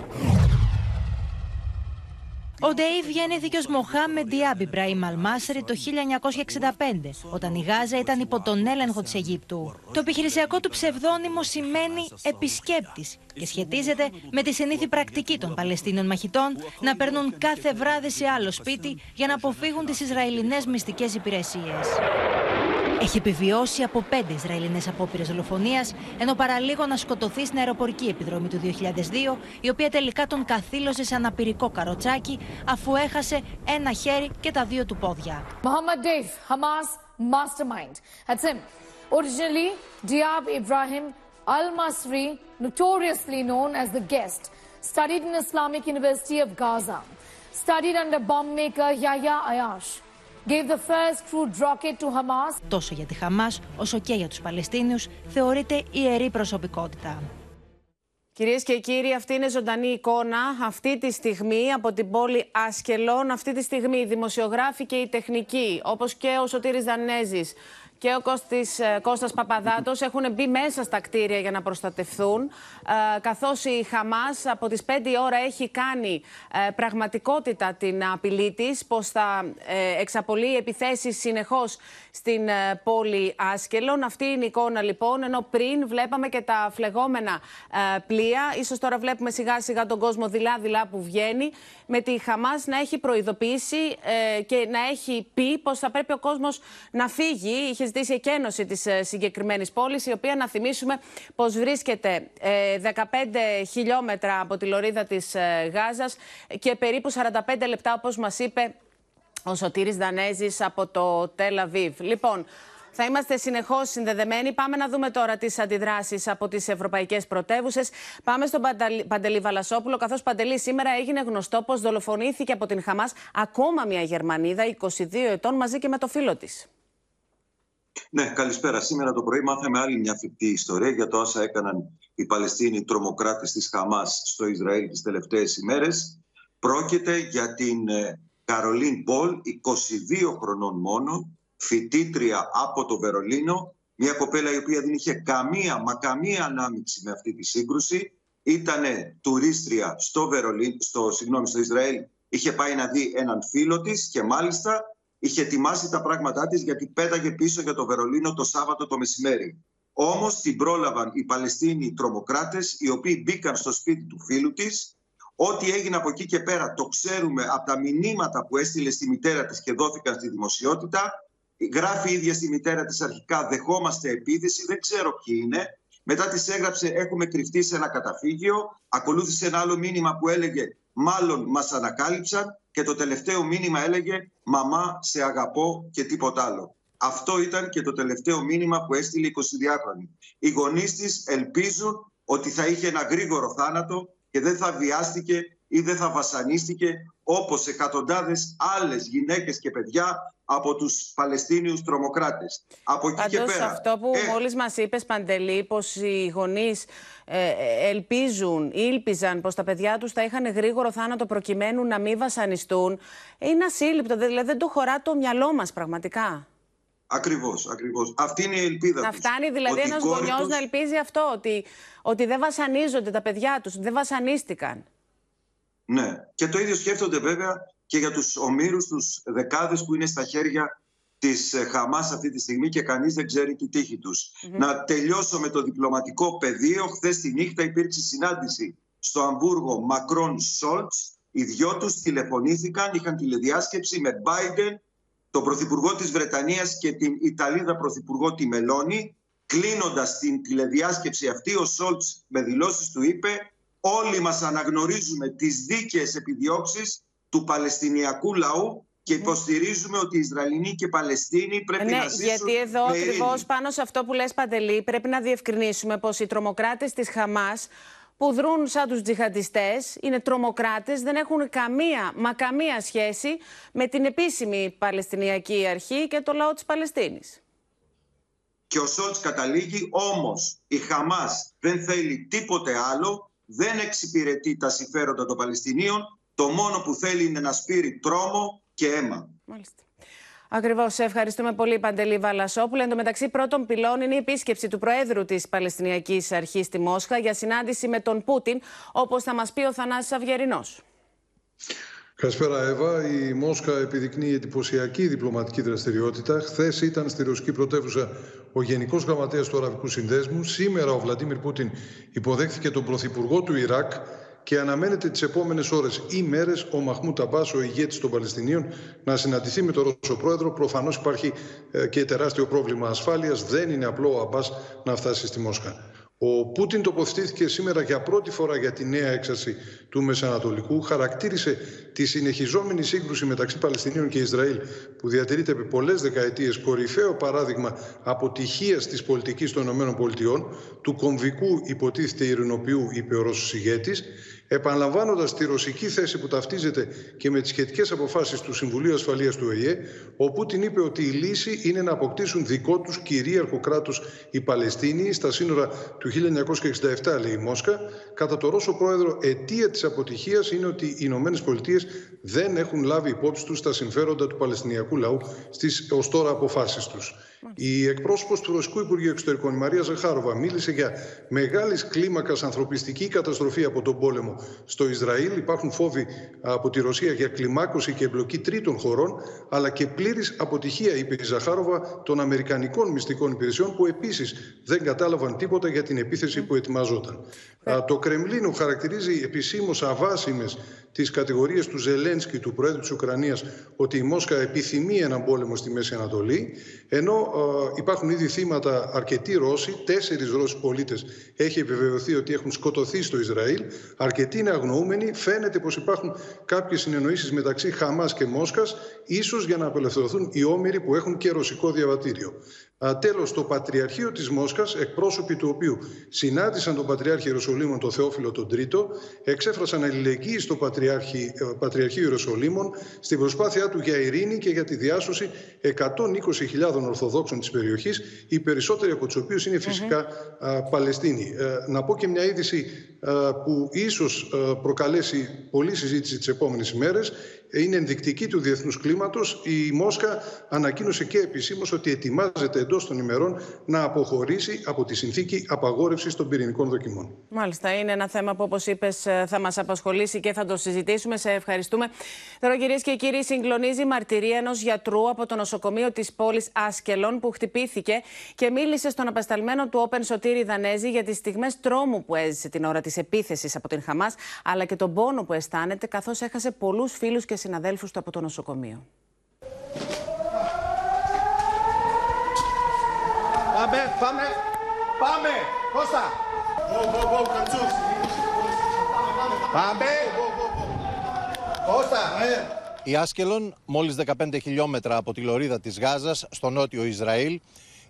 Ο Ντέιβ γεννήθηκε ως Μοχάμεν Διάμπι Μπραήμ Αλμάσρι το 1965, όταν η Γάζα ήταν υπό τον έλεγχο της Αιγύπτου. Το επιχειρησιακό του ψευδόνυμο σημαίνει επισκέπτης και σχετίζεται με τη συνήθη πρακτική των Παλαιστίνων μαχητών να παίρνουν κάθε βράδυ σε άλλο σπίτι για να αποφύγουν τις Ισραηλινές μυστικές υπηρεσίες. Έχει επιβιώσει από πέντε Ισραηλινές απόπειρες δολοφονίας, ενώ παραλίγο να σκοτωθεί στην αεροπορική επιδρομή του 2002, η οποία τελικά τον καθήλωσε σε αναπηρικό καροτσάκι, αφού έχασε ένα χέρι και τα δύο του πόδια. Muhammad Deif, Hamas mastermind. That's him. Originally, Diab Ibrahim Al Masri, notoriously known as the Guest, studied in Islamic University of Gaza, studied under bomb maker Yahya Ayash. Gave the first crude rocket to Hamas. Τόσο για τη Χαμάς όσο και για τους Παλαιστίνιους θεωρείται ιερή προσωπικότητα. Κυρίες και κύριοι, αυτή είναι ζωντανή εικόνα αυτή τη στιγμή από την πόλη Άσκελον. Αυτή τη στιγμή οι δημοσιογράφοι και οι τεχνικοί, όπως και ο Σωτήρης Δανέζης, και ο Κώστης, ε, Κώστας Παπαδάτος έχουν μπει μέσα στα κτίρια για να προστατευθούν ε, καθώς η Χαμάς από τις 5 ώρα έχει κάνει ε, πραγματικότητα την απειλή της πως θα εξαπολύει επιθέσεις συνεχώς στην πόλη Άσκελον. Αυτή είναι η εικόνα λοιπόν ενώ πριν βλέπαμε και τα φλεγόμενα πλοία. Ίσως τώρα βλέπουμε σιγά σιγά τον κόσμο δειλά-δειλά που βγαίνει με τη Χαμάς να έχει προειδοποιήσει και να έχει πει πως θα πρέπει ο κόσμος να φύγει. Είχε είχε ζητήσει εκένωση της ε, συγκεκριμένης πόλης, η οποία να θυμίσουμε πως βρίσκεται 15 ε, χιλιόμετρα από τη λωρίδα της ε, Γάζας και περίπου 45 λεπτά, όπως μας είπε ο Σωτήρης Δανέζης από το Τελαβίβ. Λοιπόν, θα είμαστε συνεχώς συνδεδεμένοι. Πάμε να δούμε τώρα τις αντιδράσεις από τις ευρωπαϊκές πρωτεύουσες. Πάμε στον Παντελή Βαλασόπουλο, καθώς Παντελή σήμερα έγινε γνωστό πως δολοφονήθηκε από την Χαμάς ακόμα μια Γερμανίδα 22 ετών μαζί και με το φίλο της. Ναι, καλησπέρα. Σήμερα το πρωί μάθαμε άλλη μια φρικτή ιστορία για το όσα έκαναν οι Παλαιστίνοι τρομοκράτες της Χαμάς στο Ισραήλ τις τελευταίες ημέρες. Πρόκειται για την ε, Καρολίν Πολ, 22 χρονών μόνο, φοιτήτρια από το Βερολίνο, μια κοπέλα η οποία δεν είχε καμία, μα καμία ανάμειξη με αυτή τη σύγκρουση. Ήταν τουρίστρια στο, Βερολίν, στο, συγγνώμη, στο Ισραήλ, είχε πάει να δει έναν φίλο της και μάλιστα είχε ετοιμάσει τα πράγματά της γιατί πέταγε πίσω για το Βερολίνο το Σάββατο το μεσημέρι. Όμως την πρόλαβαν οι Παλαιστίνοι τρομοκράτες οι οποίοι μπήκαν στο σπίτι του φίλου της Ό,τι έγινε από εκεί και πέρα το ξέρουμε από τα μηνύματα που έστειλε στη μητέρα της και δόθηκαν στη δημοσιότητα. Γράφει η ίδια στη μητέρα της αρχικά δεχόμαστε επίθεση, δεν ξέρω ποιοι είναι. Μετά της έγραψε έχουμε κρυφτεί σε ένα καταφύγιο. Ακολούθησε ένα άλλο μήνυμα που έλεγε μάλλον μας ανακάλυψαν. Και το τελευταίο μήνυμα έλεγε μαμά σε αγαπώ και τίποτα άλλο. Αυτό ήταν και το τελευταίο μήνυμα που έστειλε η 22χρονη. Οι γονείς της ελπίζουν ότι θα είχε ένα γρήγορο θάνατο και δεν θα βιάστηκε ή δεν θα βασανίστηκε όπως εκατοντάδες άλλες γυναίκες και παιδιά από τους Παλαιστίνιους τρομοκράτες. Από εκεί και πέρα. αυτό που ε... μόλις μας είπες Παντελή, πως οι γονείς ε, ελπίζουν ή ήλπιζαν πως τα παιδιά τους θα είχαν γρήγορο θάνατο προκειμένου να μην βασανιστούν, είναι ασύλληπτο, δηλαδή δεν το χωρά το μυαλό μας πραγματικά. Ακριβώς, ακριβώς. Αυτή είναι η ελπίδα Να φτάνει δηλαδή ένας γονιός τους... να ελπίζει αυτό, ότι, ότι δεν βασανίζονται τα παιδιά τους, δεν βασανίστηκαν. Ναι. Και το ίδιο σκέφτονται βέβαια και για τους ομήρους, τους δεκάδες που είναι στα χέρια της ε, Χαμάς αυτή τη στιγμή και κανείς δεν ξέρει τη τύχη τους. Να τελειώσω με το διπλωματικό πεδίο. Χθες τη νύχτα υπήρξε συνάντηση στο Αμβούργο Μακρόν Σόλτς. Οι δυο τους τηλεφωνήθηκαν, είχαν τηλεδιάσκεψη με Biden τον Πρωθυπουργό της Βρετανίας και την Ιταλίδα Πρωθυπουργό τη Μελώνη. Κλείνοντας την τηλεδιάσκεψη αυτή, ο Σόλτς με δηλώσεις του είπε «Όλοι μας αναγνωρίζουμε τις δίκαιες επιδιώξεις του Παλαιστινιακού λαού και υποστηρίζουμε ότι οι Ισραηλινοί και οι Παλαιστίνοι πρέπει ναι, να ζήσουν γιατί εδώ ακριβώς πάνω σε αυτό που λες Παντελή πρέπει να διευκρινίσουμε πως οι τρομοκράτες της Χαμάς που δρούν σαν τους τζιχαντιστές, είναι τρομοκράτες, δεν έχουν καμία, μα καμία σχέση με την επίσημη Παλαιστινιακή Αρχή και το λαό της Παλαιστίνης. Και ο Σόλτς καταλήγει, όμως η Χαμάς δεν θέλει τίποτε άλλο, δεν εξυπηρετεί τα συμφέροντα των Παλαιστινίων, το μόνο που θέλει είναι να σπείρει τρόμο και αίμα. Μάλιστα. Ακριβώς. Ευχαριστούμε πολύ, Παντελή Βαλασόπουλα. Εν τω μεταξύ, πρώτον πυλών είναι η επίσκεψη του Προέδρου της Παλαιστινιακής Αρχής στη Μόσχα για συνάντηση με τον Πούτιν, όπως θα μας πει ο Θανάσης Αυγερινό. Καλησπέρα, Εύα. Η Μόσχα επιδεικνύει εντυπωσιακή διπλωματική δραστηριότητα. Χθες ήταν στη ρωσική πρωτεύουσα ο Γενικός Γραμματέας του Αραβικού Συνδέσμου. Σήμερα ο Βλαντίμιρ Πούτιν υποδέχθηκε τον Πρωθυπουργό του Ιράκ και αναμένεται τις επόμενες ώρες ή μέρες ο Μαχμού Ταμπά, ο ηγέτης των Παλαιστινίων, να συναντηθεί με τον Ρώσο πρόεδρο. Προφανώς υπάρχει ε, και τεράστιο πρόβλημα ασφάλειας. Δεν είναι απλό ο Αμπάς να φτάσει στη Μόσχα. Ο Πούτιν τοποθετήθηκε σήμερα για πρώτη φορά για τη νέα έξαρση του Μεσανατολικού. Χαρακτήρισε τη συνεχιζόμενη σύγκρουση μεταξύ Παλαιστινίων και Ισραήλ, που διατηρείται επί πολλές δεκαετίες, κορυφαίο παράδειγμα αποτυχίας της πολιτικής των ΗΠΑ, του κομβικού υποτίθεται ειρηνοποιού, είπε ο Ρώσος ηγέτης, επαναλαμβάνοντας τη ρωσική θέση που ταυτίζεται και με τις σχετικές αποφάσεις του Συμβουλίου Ασφαλείας του ΟΗΕ, ο Πούτιν είπε ότι η λύση είναι να αποκτήσουν δικό τους κυρίαρχο κράτος οι Παλαιστίνοι στα σύνορα του 1967, λέει η Μόσκα. Κατά το Ρώσο πρόεδρο, αιτία της αποτυχίας είναι ότι οι Ηνωμένες Πολιτείες δεν έχουν λάβει υπόψη τους τα συμφέροντα του Παλαιστινιακού λαού στις ως τώρα αποφάσεις τους. Η εκπρόσωπος του Ρωσικού Υπουργείου Εξωτερικών, η Μαρία Ζαχάροβα, μίλησε για μεγάλης κλίμακας ανθρωπιστική καταστροφή από τον πόλεμο στο Ισραήλ. Υπάρχουν φόβοι από τη Ρωσία για κλιμάκωση και εμπλοκή τρίτων χωρών, αλλά και πλήρης αποτυχία, είπε η Ζαχάροβα, των Αμερικανικών μυστικών υπηρεσιών, που επίσης δεν κατάλαβαν τίποτα για την επίθεση που ετοιμαζόταν. Το Κρεμλίνο χαρακτηρίζει επισήμως αβάσιμες τις κατηγορίες του Ζελένσκι, του Προέδρου της Ουκρανίας, ότι η Μόσχα επιθυμεί έναν πόλεμο στη Μέση Ανατολή, ενώ υπάρχουν ήδη θύματα αρκετοί Ρώσοι, τέσσερις Ρώσοι πολίτες έχει επιβεβαιωθεί ότι έχουν σκοτωθεί στο Ισραήλ, αρκετοί είναι αγνοούμενοι, φαίνεται πως υπάρχουν κάποιες συνεννοήσεις μεταξύ Χαμάς και Μόσχας, ίσως για να απελευθερωθούν οι όμοιροι που έχουν και ρωσικό διαβατήριο. Τέλος, το Πατριαρχείο της Μόσχας, εκπρόσωποι του οποίου συνάντησαν τον Πατριάρχη Ιεροσολύμων, τον Θεόφιλο τον Τρίτο, εξέφρασαν αλληλεγγύη στο Πατριάρχη, ε, Πατριαρχείο Ιεροσολύμων στην προσπάθειά του για ειρήνη και για τη διάσωση 120.000 Ορθοδόξων της περιοχής, οι περισσότεροι από τους οποίους είναι φυσικά Παλαιστίνοι. Ε, να πω και μια είδηση που ίσως προκαλέσει πολλή συζήτηση τις επόμενες ημέρες είναι ενδεικτική του διεθνούς κλίματος. Η Μόσχα ανακοίνωσε και επισήμως ότι ετοιμάζεται εντός των ημερών να αποχωρήσει από τη συνθήκη απαγόρευσης των πυρηνικών δοκιμών. Μάλιστα. Είναι ένα θέμα που, όπως είπες, θα μας απασχολήσει και θα το συζητήσουμε. Σε ευχαριστούμε. Τώρα, κυρίες και κύριοι, συγκλονίζει η μαρτυρία ενός γιατρού από το νοσοκομείο της πόλης Άσκελον που χτυπήθηκε και μίλησε στον απεσταλμένο του Όπεν Σωτήρη Δανέζη για τις στιγμές τρόμου που έζησε την ώρα της επίθεσης από την Χαμάς, αλλά και τον πόνο που αισθάνεται καθώς έχασε πολλούς φίλους και συναδέλφους του από το νοσοκομείο. Πάμε, πάμε, πάμε, Κώστα. Πάμε. Κώστα. Η Άσκελον, μόλις 15 χιλιόμετρα από τη λωρίδα της Γάζας, στο νότιο Ισραήλ,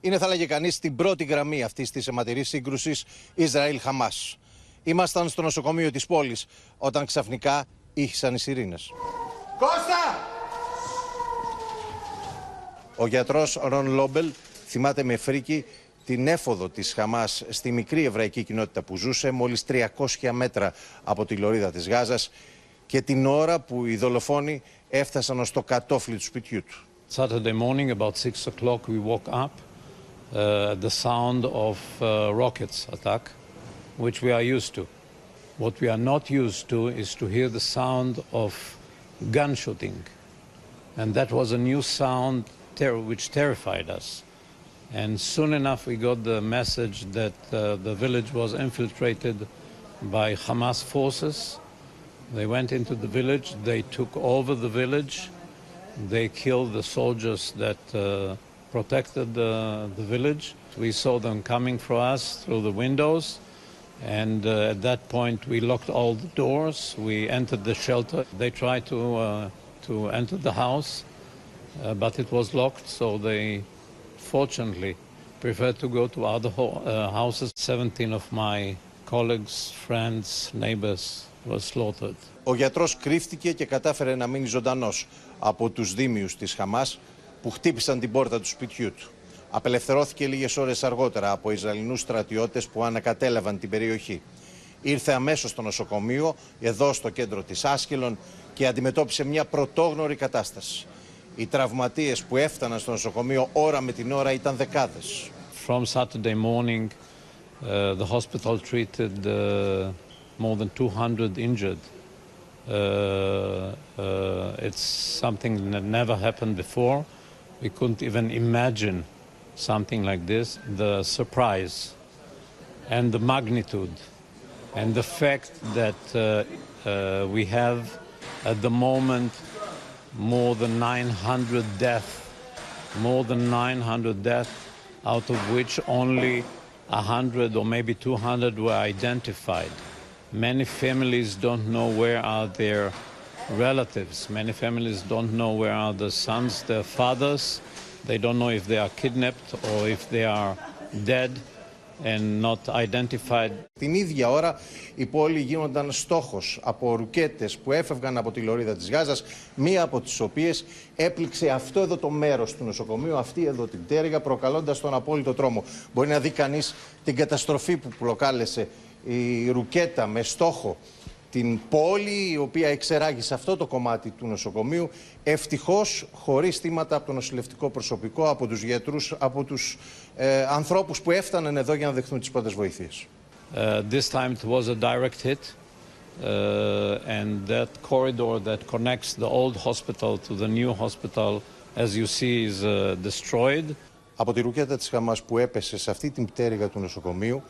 είναι, θα έλεγε κανείς, στην πρώτη γραμμή αυτής της αιματηρής σύγκρουσης Ισραήλ-Χαμάς. Ήμασταν στο νοσοκομείο της πόλης όταν ξαφνικά ήχησαν οι σιρήνες. Κώστα! Ο γιατρός Ρον Λόμπελ θυμάται με φρίκη την έφοδο της Χαμάς στη μικρή εβραϊκή κοινότητα που ζούσε μόλις 300 μέτρα από τη λωρίδα της Γάζας και την ώρα που οι δολοφόνοι έφτασαν ως το κατόφλι του σπιτιού του. Saturday morning about 6 o'clock we woke up uh, the sound of uh, rockets attack which we are used to. What we are not used to is to hear the sound of gun shooting. And that was a new sound ter which terrified us. And soon enough, we got the message that uh, the village was infiltrated by Hamas forces. They went into the village, they took over the village, they killed the soldiers that uh, protected the, the village. We saw them coming for us through the windows. And uh, at that point, we locked all the doors. We entered the shelter. They tried to, uh, to enter the house, uh, but it was locked, so they fortunately preferred to go to other ho uh, houses. 17 of my colleagues, friends, neighbors were slaughtered. Ο γιατρός κρύφτηκε και κατάφερε να μείνει ζωντανός από τους δήμιους της Χαμάς που χτύπησαν την πόρτα του σπιτιού του. Απελευθερώθηκε λίγες ώρες αργότερα από Ισραηλινούς στρατιώτες που ανακατέλαβαν την περιοχή. Ήρθε αμέσως στο νοσοκομείο, εδώ στο κέντρο της Άσκελον και αντιμετώπισε μια πρωτόγνωρη κατάσταση. Οι τραυματίες που έφταναν στο νοσοκομείο ώρα με την ώρα ήταν δεκάδες. From Saturday morning, uh, the hospital treated uh, more than 200 injured. Uh, uh, it's something that never happened before. We couldn't even imagine something like this, the surprise and the magnitude and the fact that uh, uh, we have at the moment more than 900 deaths, more than 900 deaths, out of which only 100 or maybe 200 were identified. Many families don't know where are their relatives. Many families don't know where are the sons, their fathers, They don't know if they are kidnapped or if they are dead and not identified. Την ίδια ώρα η πόλη γίνονταν στόχος από ρουκέτες που έφευγαν από τη λωρίδα της Γάζας, μία από τις οποίες έπληξε αυτό εδώ το μέρος του νοσοκομείου, αυτή εδώ την τέργα, προκαλώντας τον απόλυτο τρόμο. Μπορεί να δει κανείς την καταστροφή που προκάλεσε η ρουκέτα με στόχο την πόλη η οποία εξεράγει σε αυτό το κομμάτι του νοσοκομείου ευτυχώς χωρίς θύματα από το νοσηλευτικό προσωπικό, από τους γιατρούς, από τους ε, ανθρώπους που έφταναν εδώ για να δεχθούν τις πρώτες βοήθειες. Uh, this time it was a direct hit uh, and that corridor that connects the old hospital to the new hospital as you see is uh, destroyed. Από τη ρουκέτα της Χαμάς που έπεσε σε αυτή την πτέρυγα του νοσοκομείου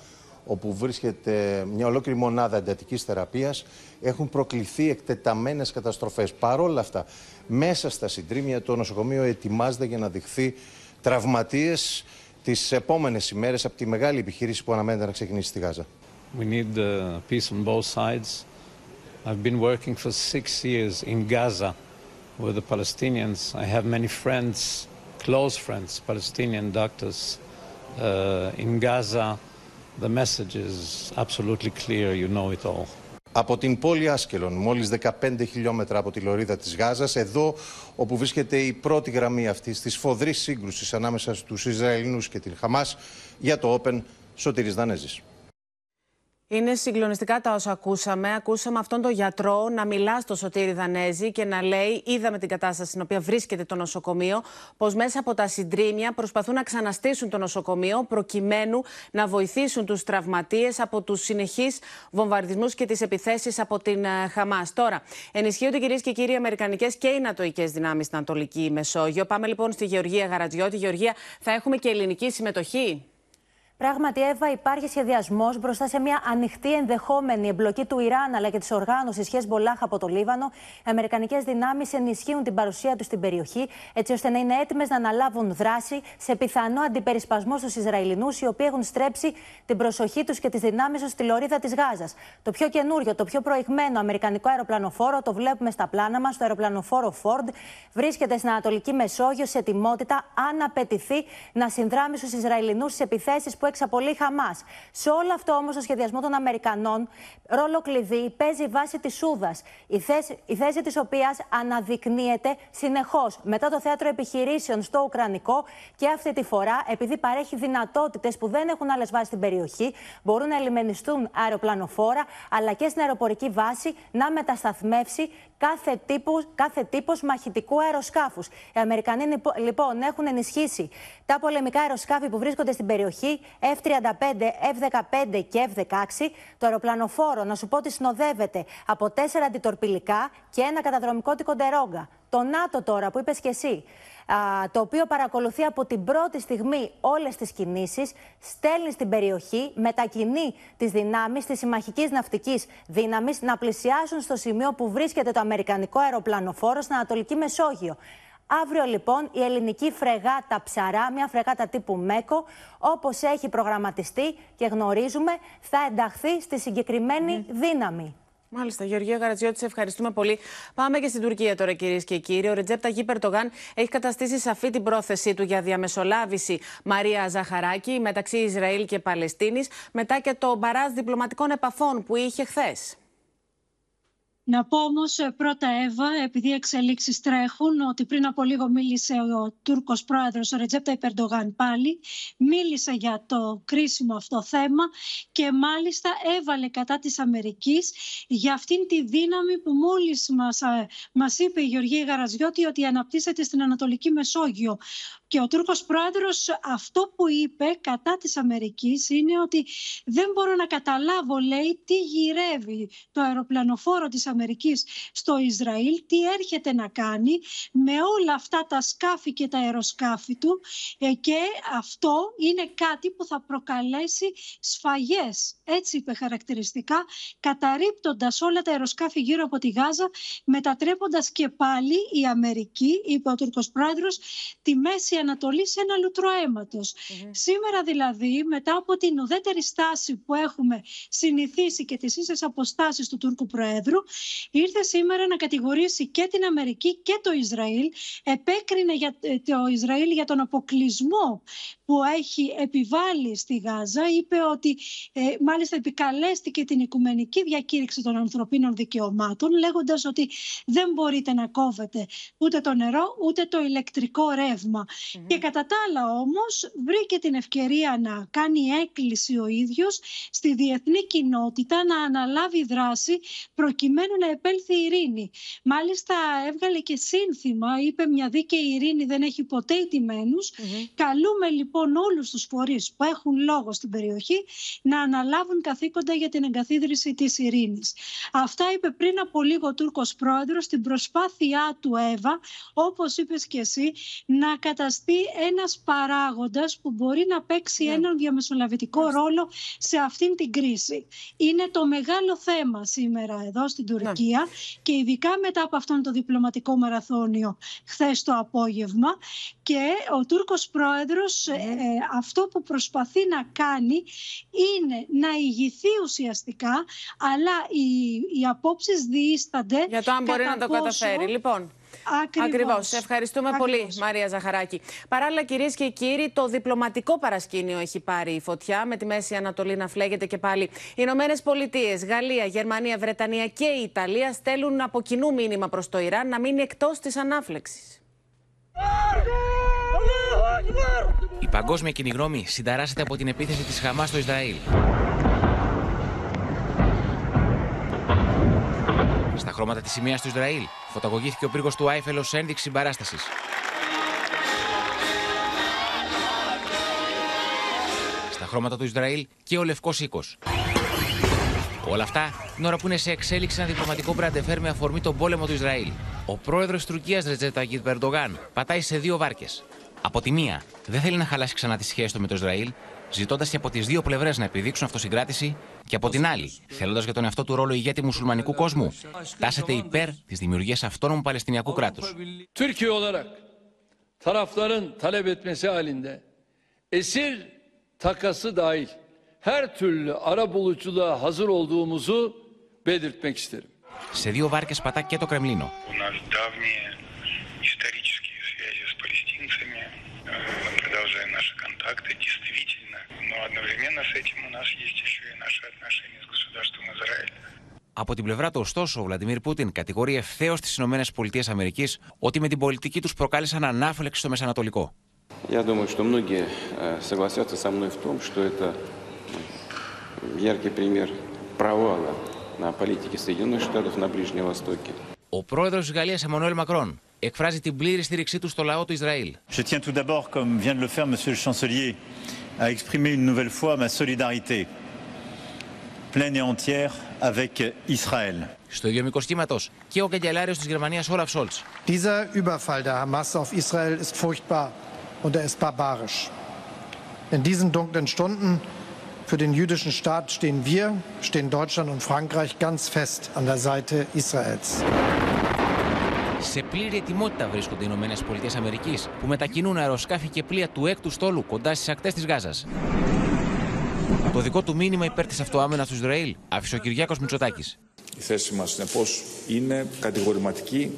όπου βρίσκεται μια ολόκληρη μονάδα εντατικής θεραπείας, έχουν προκληθεί εκτεταμένες καταστροφές. Παρόλα αυτά, μέσα στα συντρίμια το νοσοκομείο ετοιμάζεται για να δειχθεί τραυματίες τις επόμενες ημέρες από τη μεγάλη επιχείρηση που αναμένεται να ξεκινήσει στη Γάζα. We need uh, peace on both sides. I've been working for six years in Gaza with the Palestinians. I have many friends, close friends, Palestinian doctors. Uh, in Gaza, the message is absolutely clear. You know it all. Από την πόλη Άσκελον, μόλις 15 χιλιόμετρα από τη λωρίδα της Γάζας, εδώ όπου βρίσκεται η πρώτη γραμμή αυτής της φοδρής σύγκρουσης ανάμεσα στους Ισραηλινούς και την Χαμάς για το Open Σωτήρης Δανέζης. Είναι συγκλονιστικά τα όσα ακούσαμε. Ακούσαμε αυτόν τον γιατρό να μιλά στο Σωτήρι Δανέζη και να λέει: Είδαμε την κατάσταση στην οποία βρίσκεται το νοσοκομείο, πως μέσα από τα συντρίμια προσπαθούν να ξαναστήσουν το νοσοκομείο προκειμένου να βοηθήσουν τους τραυματίες από τους συνεχείς βομβαρδισμούς και τις επιθέσεις από την ε, Χαμάς. Τώρα, ενισχύονται κυρίες και κύριοι Αμερικανικές και οι Νατοικέ δυνάμεις στην Ανατολική Μεσόγειο. Πάμε λοιπόν στη Γεωργία Γαρατζιώτη. Γεωργία, θα έχουμε και ελληνική συμμετοχή; Πράγματι, Εύα, υπάρχει σχεδιασμός μπροστά σε μια ανοιχτή ενδεχόμενη εμπλοκή του Ιράν αλλά και της οργάνωσης Χεσμολάχ από το Λίβανο. Οι Αμερικανικές δυνάμεις ενισχύουν την παρουσία τους στην περιοχή, έτσι ώστε να είναι έτοιμες να αναλάβουν δράση σε πιθανό αντιπερισπασμό στους Ισραηλινούς, οι οποίοι έχουν στρέψει την προσοχή τους και τις δυνάμεις τους στη λωρίδα της Γάζας. Το πιο καινούριο, το πιο προηγμένο Αμερικανικό αεροπλανοφόρο, το βλέπουμε στα πλάνα μας, το αεροπλανοφόρο Ford, βρίσκεται στην Ανατολική Μεσόγειο σε ετοιμότητα, αν απαιτηθεί, να συνδράμει στους Ισραηλινούς στι επιθέσεις που εξαπολύει Χαμάς. Σε όλο αυτό όμως το σχεδιασμό των Αμερικανών, ρόλο κλειδί παίζει η βάση της Σούδας. Η θέση, η θέση της οποίας αναδεικνύεται συνεχώς μετά το θέατρο επιχειρήσεων στο Ουκρανικό και αυτή τη φορά, επειδή παρέχει δυνατότητες που δεν έχουν άλλες βάσεις στην περιοχή, μπορούν να ελιμενιστούν αεροπλανοφόρα, αλλά και στην αεροπορική βάση να μετασταθμεύσει κάθε, τύπους, κάθε τύπος μαχητικού αεροσκάφους. Οι Αμερικανοί λοιπόν έχουν ενισχύσει τα πολεμικά αεροσκάφη που βρίσκονται στην περιοχή, F-35, F-15 και F-16. Το αεροπλανοφόρο, να σου πω ότι συνοδεύεται από τέσσερα αντιτορπιλικά και ένα καταδρομικό τικοντερόγκα. Το ΝΑΤΟ τώρα που είπες και εσύ, το οποίο παρακολουθεί από την πρώτη στιγμή όλες τις κινήσεις, στέλνει στην περιοχή, μετακινεί τις δυνάμεις της συμμαχικής ναυτικής δύναμης να πλησιάσουν στο σημείο που βρίσκεται το αμερικανικό αεροπλανοφόρο στην Ανατολική Μεσόγειο. Αύριο λοιπόν η ελληνική φρεγάτα ψαρά, μια φρεγάτα τύπου ΜΕΚΟ, όπως έχει προγραμματιστεί και γνωρίζουμε, θα ενταχθεί στη συγκεκριμένη δύναμη. Μάλιστα, Γεωργία Γαρατζιώτη, σε ευχαριστούμε πολύ. Πάμε και στην Τουρκία τώρα, κυρίες και κύριοι. Ο Ρετζέπτα Γη Τογάν έχει καταστήσει σαφή την πρόθεσή του για διαμεσολάβηση Μαρία Ζαχαράκη μεταξύ Ισραήλ και Παλαιστίνης, μετά και το μπαράζ διπλωματικών επαφών που είχε χθες. Να πω όμως ε, πρώτα, Εύα, επειδή οι εξελίξεις τρέχουν, ότι πριν από λίγο μίλησε ο Τούρκος πρόεδρος, ο Ρετζέπτα Υπερντογάν πάλι. Μίλησε για το κρίσιμο αυτό θέμα και μάλιστα έβαλε κατά της Αμερικής για αυτήν τη δύναμη που μόλις μας μας είπε η Γεωργία Γαραζιώτη ότι αναπτύσσεται στην Ανατολική Μεσόγειο. Και ο Τούρκος πρόεδρος αυτό που είπε κατά της Αμερικής είναι ότι δεν μπορώ να καταλάβω, λέει, τι γυρεύει το αεροπλανοφόρο της Αμερικής στο Ισραήλ, τι έρχεται να κάνει με όλα αυτά τα σκάφη και τα αεροσκάφη του. Ε, και αυτό είναι κάτι που θα προκαλέσει σφαγές, έτσι είπε χαρακτηριστικά, καταρρύπτοντας όλα τα αεροσκάφη γύρω από τη Γάζα, μετατρέποντας και πάλι η Αμερική, είπε ο Τούρκος πρόεδρος, τη μέση Ανατολή σε ένα λουτρό Σήμερα δηλαδή, μετά από την ουδέτερη στάση που έχουμε συνηθίσει και τις ίσες αποστάσεις του Τούρκου Προέδρου, ήρθε σήμερα να κατηγορήσει και την Αμερική και το Ισραήλ. Επέκρινε για, ε, το Ισραήλ για τον αποκλεισμό που έχει επιβάλει στη Γάζα. Είπε ότι ε, μάλιστα επικαλέστηκε την οικουμενική διακήρυξη των ανθρωπίνων δικαιωμάτων, λέγοντας ότι δεν μπορείτε να κόβετε ούτε το νερό ούτε το ηλεκτρικό ρεύμα. Και κατά τα άλλα όμως βρήκε την ευκαιρία να κάνει έκκληση ο ίδιος στη διεθνή κοινότητα να αναλάβει δράση προκειμένου να επέλθει η ειρήνη. Μάλιστα έβγαλε και σύνθημα, είπε μια δίκαιη ειρήνη δεν έχει ποτέ ιτημένους. Καλούμε λοιπόν όλους τους φορείς που έχουν λόγο στην περιοχή να αναλάβουν καθήκοντα για την εγκαθίδρυση της ειρήνης. Αυτά είπε πριν από λίγο ο Τούρκος πρόεδρος στην προσπάθειά του Εύα, όπως είπες και εσύ, να καταστεί ένας παράγοντας που μπορεί να παίξει Ναι. έναν διαμεσολαβητικό ρόλο σε αυτήν την κρίση. Είναι το μεγάλο θέμα σήμερα εδώ στην Ναι. Τουρκία και ειδικά μετά από αυτόν το διπλωματικό μαραθώνιο χθες το απόγευμα και ο Τούρκος πρόεδρος ε, Ναι. ε, αυτό που προσπαθεί να κάνει είναι να ηγηθεί ουσιαστικά αλλά οι, οι απόψεις διήστανται Για το αν μπορεί κατά να το πόσο- καταφέρει. Λοιπόν. Ακριβώς. Ακριβώς. Σε ευχαριστούμε Ακριβώς. πολύ, Μαρία Ζαχαράκη. Παράλληλα, κυρίες και κύριοι, το διπλωματικό παρασκήνιο έχει πάρει η φωτιά, με τη Μέση Ανατολή να φλέγεται και πάλι. Οι Ηνωμένες Πολιτείες, Γαλλία, Γερμανία, Βρετανία και η Ιταλία στέλνουν από κοινού μήνυμα προς το Ιράν να μείνει εκτός της ανάφλεξης. Η παγκόσμια κοινή γνώμη συνταράσσεται από την επίθεση της Χαμάς στο Ισραήλ. Στα χρώματα της σημαίας του Ισραήλ φωταγωγήθηκε ο πύργος του Άιφελ ως ένδειξη συμπαράστασης. Στα χρώματα του Ισραήλ και ο Λευκός Οίκος. Όλα αυτά την ώρα που είναι σε εξέλιξη ένα διπλωματικό μπραντεφέρ με αφορμή τον πόλεμο του Ισραήλ. Ο πρόεδρος Τουρκίας Ρετζέτα Ταγίτ Περντογάν πατάει σε δύο βάρκες. Από τη μία, δεν θέλει να χαλάσει ξανά τη σχέση του με το Ισραήλ, ζητώντα και από τι δύο πλευρέ να επιδείξουν αυτοσυγκράτηση, και από την άλλη, θέλοντα για τον εαυτό του ρόλο ηγέτη μουσουλμανικού κόσμου, τάσεται υπέρ τη δημιουργία αυτόνομου Παλαιστινιακού κράτου. Türkiye olarak tarafların talep etmesi halinde esir takası dahil her türlü ara buluculuğa hazır olduğumuzu belirtmek isterim. Σε δύο βάρκε πατά και το Κρεμλίνο. У нас давние наши контакты, действительно. Но одновременно с этим у нас есть еще и наши отношения с государством Израиль. Από την плевра του, ωστόσο, ο Βλαντιμίρ Πούτιν κατηγορεί ευθέω τι ΗΠΑ ότι με την πολιτική του προκάλεσαν ανάφλεξη στο Μεσανατολικό. Я думаю, что многие э, согласятся со мной в том, что это э, яркий пример провала на политике Соединенных Штатов на Ближнем Востоке. Ο πρόεδρο τη Γαλλία, Εμμανουέλ Μακρόν, εκφράζει την πλήρη στήριξή του στο λαό του Ισραήλ. Je tiens tout d'abord, comme vient de le faire Monsieur le Chancelier, à exprimer une nouvelle fois ma solidarité pleine et entière avec Israël. Στο ίδιο μήκο κύματο και ο καγκελάριο τη Γερμανία, Όλαφ Σόλτ. Dieser Überfall der Hamas auf Israel ist furchtbar und er ist barbarisch. In diesen dunklen Stunden für den jüdischen Staat stehen wir, stehen Deutschland und Frankreich ganz fest an der Seite Israels. Σε πλήρη ετοιμότητα βρίσκονται οι Ηνωμένες Πολιτείες Αμερικής, που μετακινούν αεροσκάφη και πλοία του έκτου στόλου κοντά στις ακτές της Γάζας. Το δικό του μήνυμα υπέρ τη αυτοάμυνα του Ισραήλ άφησε ο Κυριάκος Μητσοτάκης. Η θέση μας, συνεπώς, είναι κατηγορηματική.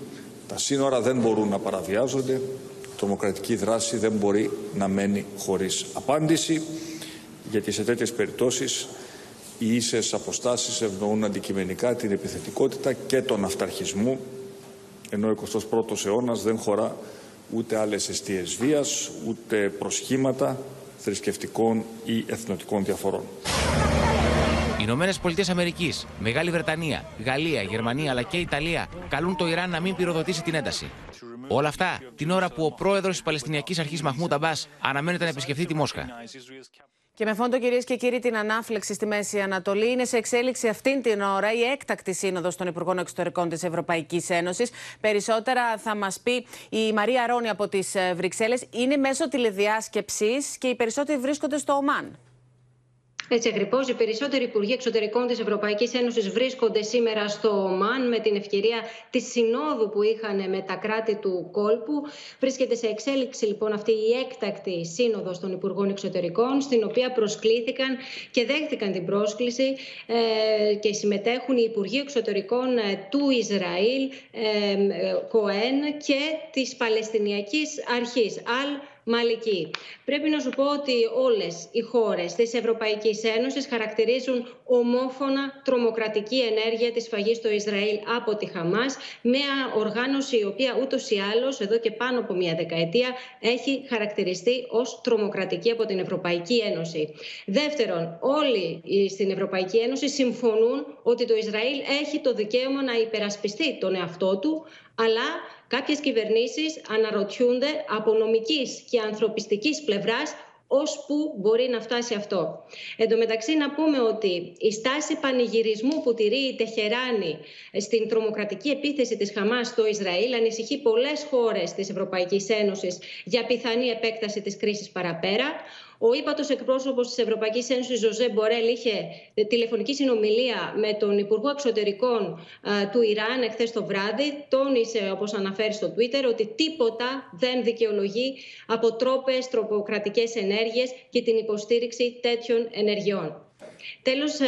Τα σύνορα δεν μπορούν να παραβιάζονται. Η τρομοκρατική δράση δεν μπορεί να μένει χωρίς απάντηση. Γιατί σε τέτοιες περιπτώσεις οι ίσες αποστάσεις ευνοούν αντικειμενικά την επιθετικότητα και τον αυταρχισμό, ενώ ο 21ος αιώνας δεν χωρά ούτε άλλες αιστείες βίας, ούτε προσχήματα θρησκευτικών ή εθνοτικών διαφορών. Οι Ηνωμένες Πολιτείες Αμερικής, Μεγάλη Βρετανία, Γαλλία, Γερμανία αλλά και Ιταλία καλούν το Ιράν να μην πυροδοτήσει την ένταση. Όλα αυτά την ώρα που ο πρόεδρος της Παλαιστινιακής Αρχής Μαχμούτ Αμπάς αναμένεται να επισκεφθεί τη Μόσχα. Και με φόντο, κυρίες και κύριοι, την ανάφλεξη στη Μέση Ανατολή, είναι σε εξέλιξη αυτήν την ώρα η έκτακτη σύνοδος των Υπουργών Εξωτερικών της Ευρωπαϊκής Ένωσης. Περισσότερα θα μας πει η Μαρία Ρόνη από τις Βρυξέλλες. Είναι μέσω τηλεδιάσκεψης και οι περισσότεροι βρίσκονται στο ΟΜΑΝ. Έτσι ακριβώς, οι περισσότεροι υπουργοί εξωτερικών της Ευρωπαϊκής Ένωσης βρίσκονται σήμερα στο ΟΜΑΝ με την ευκαιρία της συνόδου που είχαν με τα κράτη του κόλπου. Βρίσκεται σε εξέλιξη λοιπόν αυτή η έκτακτη σύνοδος των Υπουργών Εξωτερικών, στην οποία προσκλήθηκαν και δέχτηκαν την πρόσκληση ε, και συμμετέχουν οι Υπουργοί Εξωτερικών ε, του Ισραήλ, ε, Κοέν και της Παλαιστινιακής Αρχής, Αλ Μαλική. Πρέπει να σου πω ότι όλες οι χώρες της Ευρωπαϊκής Ένωσης χαρακτηρίζουν ομόφωνα τρομοκρατική ενέργεια της φαγής στο Ισραήλ από τη Χαμάς, μια οργάνωση η οποία ούτως ή άλλως εδώ και πάνω από μια δεκαετία έχει χαρακτηριστεί ως τρομοκρατική από την Ευρωπαϊκή Ένωση. Δεύτερον, όλοι στην Ευρωπαϊκή Ένωση συμφωνούν ότι το Ισραήλ έχει το δικαίωμα να υπερασπιστεί τον εαυτό του, αλλά κάποιες κυβερνήσεις αναρωτιούνται από νομικής και ανθρωπιστικής πλευράς ως που μπορεί να φτάσει αυτό. Εν τω μεταξύ να πούμε ότι η στάση πανηγυρισμού που τηρεί η Τεχεράνη στην τρομοκρατική επίθεση της Χαμάς στο Ισραήλ ανησυχεί πολλές χώρες της Ευρωπαϊκής Ένωσης για πιθανή επέκταση της κρίσης παραπέρα. Ο ύπατος εκπρόσωπος της Ευρωπαϊκής Ένωσης, Ζωζέ Μπορέλ, είχε τηλεφωνική συνομιλία με τον Υπουργό Εξωτερικών του Ιράν εχθές το βράδυ. Τόνισε, όπως αναφέρει στο Twitter, ότι τίποτα δεν δικαιολογεί αποτρόπες τροποκρατικές ενέργειες και την υποστήριξη τέτοιων ενεργειών. Τέλος,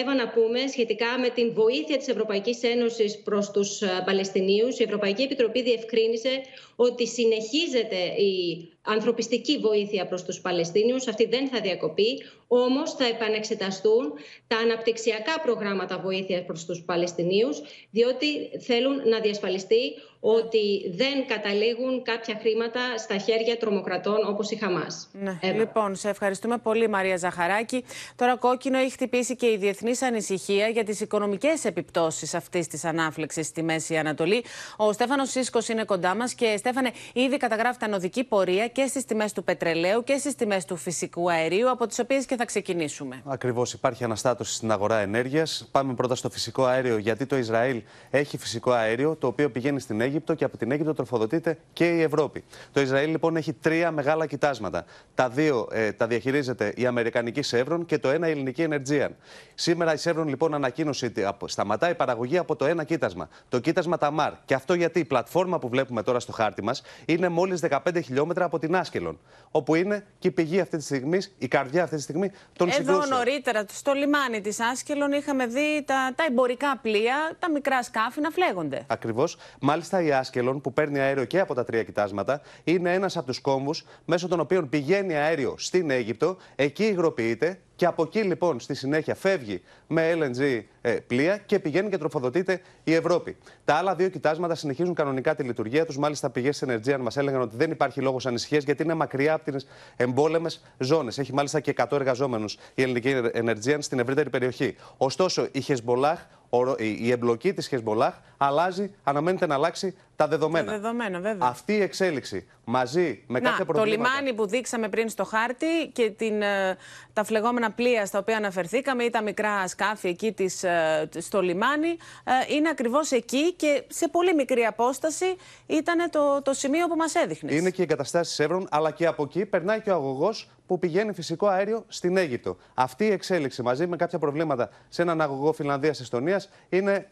Εύα, να πούμε σχετικά με την βοήθεια της Ευρωπαϊκής Ένωσης προς τους Παλαιστινίους. Η Ευρωπαϊκή Επιτροπή διευκρίνησε ότι συνεχίζεται η ανθρωπιστική βοήθεια προς τους Παλαιστίνιους. Αυτή δεν θα διακοπεί, όμως θα επανεξεταστούν τα αναπτυξιακά προγράμματα βοήθειας προς τους Παλαιστινίους, διότι θέλουν να διασφαλιστεί ότι δεν καταλήγουν κάποια χρήματα στα χέρια τρομοκρατών όπως η Χαμάς. Ναι. Λοιπόν, σε ευχαριστούμε πολύ Μαρία Ζαχαράκη. Τώρα κόκκινο έχει χτυπήσει και η διεθνής ανησυχία για τις οικονομικές επιπτώσεις αυτής της ανάφλεξης στη Μέση Ανατολή. Ο Στέφανος Σίσκος είναι κοντά μας και Στέφανε, ήδη καταγράφεται ανωδική πορεία και στις τιμές του πετρελαίου και στις τιμές του φυσικού αερίου, από τις οποίες και θα ξεκινήσουμε. Ακριβώς, υπάρχει αναστάτωση στην αγορά ενέργειας. Πάμε πρώτα στο φυσικό αέριο, γιατί το Ισραήλ έχει φυσικό αέριο, το οποίο πηγαίνει στην Αίγυπτο και από την Αίγυπτο τροφοδοτείται και η Ευρώπη. Το Ισραήλ λοιπόν έχει τρία μεγάλα κοιτάσματα. Τα δύο ε, τα διαχειρίζεται η Αμερικανική Σεύρον και το ένα η ελληνική Energean. Σήμερα η Σεύρον λοιπόν ανακοίνωσε ότι σταματάει η παραγωγή από το ένα κοίτασμα, το κοίτασμα Ταμάρ. Και αυτό γιατί; Η πλατφόρμα που βλέπουμε τώρα στο χάρτη μας είναι μόλις 15 χιλιόμετρα από την Άσκελον. Όπου είναι και η πηγή αυτή τη στιγμή, η καρδιά αυτή τη στιγμή των Εδώ συγκρούσεων. νωρίτερα, στο λιμάνι της Άσκελον, είχαμε δει τα, τα εμπορικά πλοία, τα μικρά σκάφη να φλέγονται. Ακριβώς. Μάλιστα η Άσκελον που παίρνει αέριο και από τα τρία κοιτάσματα είναι ένας από τους κόμβους μέσω των οποίων πηγαίνει αέριο στην Αίγυπτο, εκεί υγροποιείται και από εκεί λοιπόν στη συνέχεια φεύγει με LNG ε, πλοία και πηγαίνει και τροφοδοτείται η Ευρώπη. Τα άλλα δύο κοιτάσματα συνεχίζουν κανονικά τη λειτουργία τους. Μάλιστα, πηγές Energean μας έλεγαν ότι δεν υπάρχει λόγος ανησυχίας γιατί είναι μακριά από τις εμπόλεμες ζώνες. Έχει μάλιστα και 100 εργαζόμενους η ελληνική Energean στην ευρύτερη περιοχή. Ωστόσο, η Χεσμολάχ, η εμπλοκή της Χεσμολάχ αλλάζει, αναμένεται να αλλάξει τα δεδομένα. Τα δεδομένα, βέβαια. Αυτή η εξέλιξη μαζί με Να, κάποια το προβλήματα. λιμάνι που δείξαμε πριν στο χάρτη και την, ε, τα φλεγόμενα πλοία στα οποία αναφερθήκαμε ή τα μικρά σκάφη εκεί της, ε, στο λιμάνι ε, είναι ακριβώς εκεί και σε πολύ μικρή απόσταση ήταν το, το σημείο που μας έδειχνες. Είναι και οι εγκαταστάσεις Εύρων, αλλά και από εκεί περνάει και ο αγωγός που πηγαίνει φυσικό αέριο στην Αίγυπτο. Αυτή η εξέλιξη μαζί με κάποια προβλήματα σε έναν αγωγό Φιλανδία-Εστονία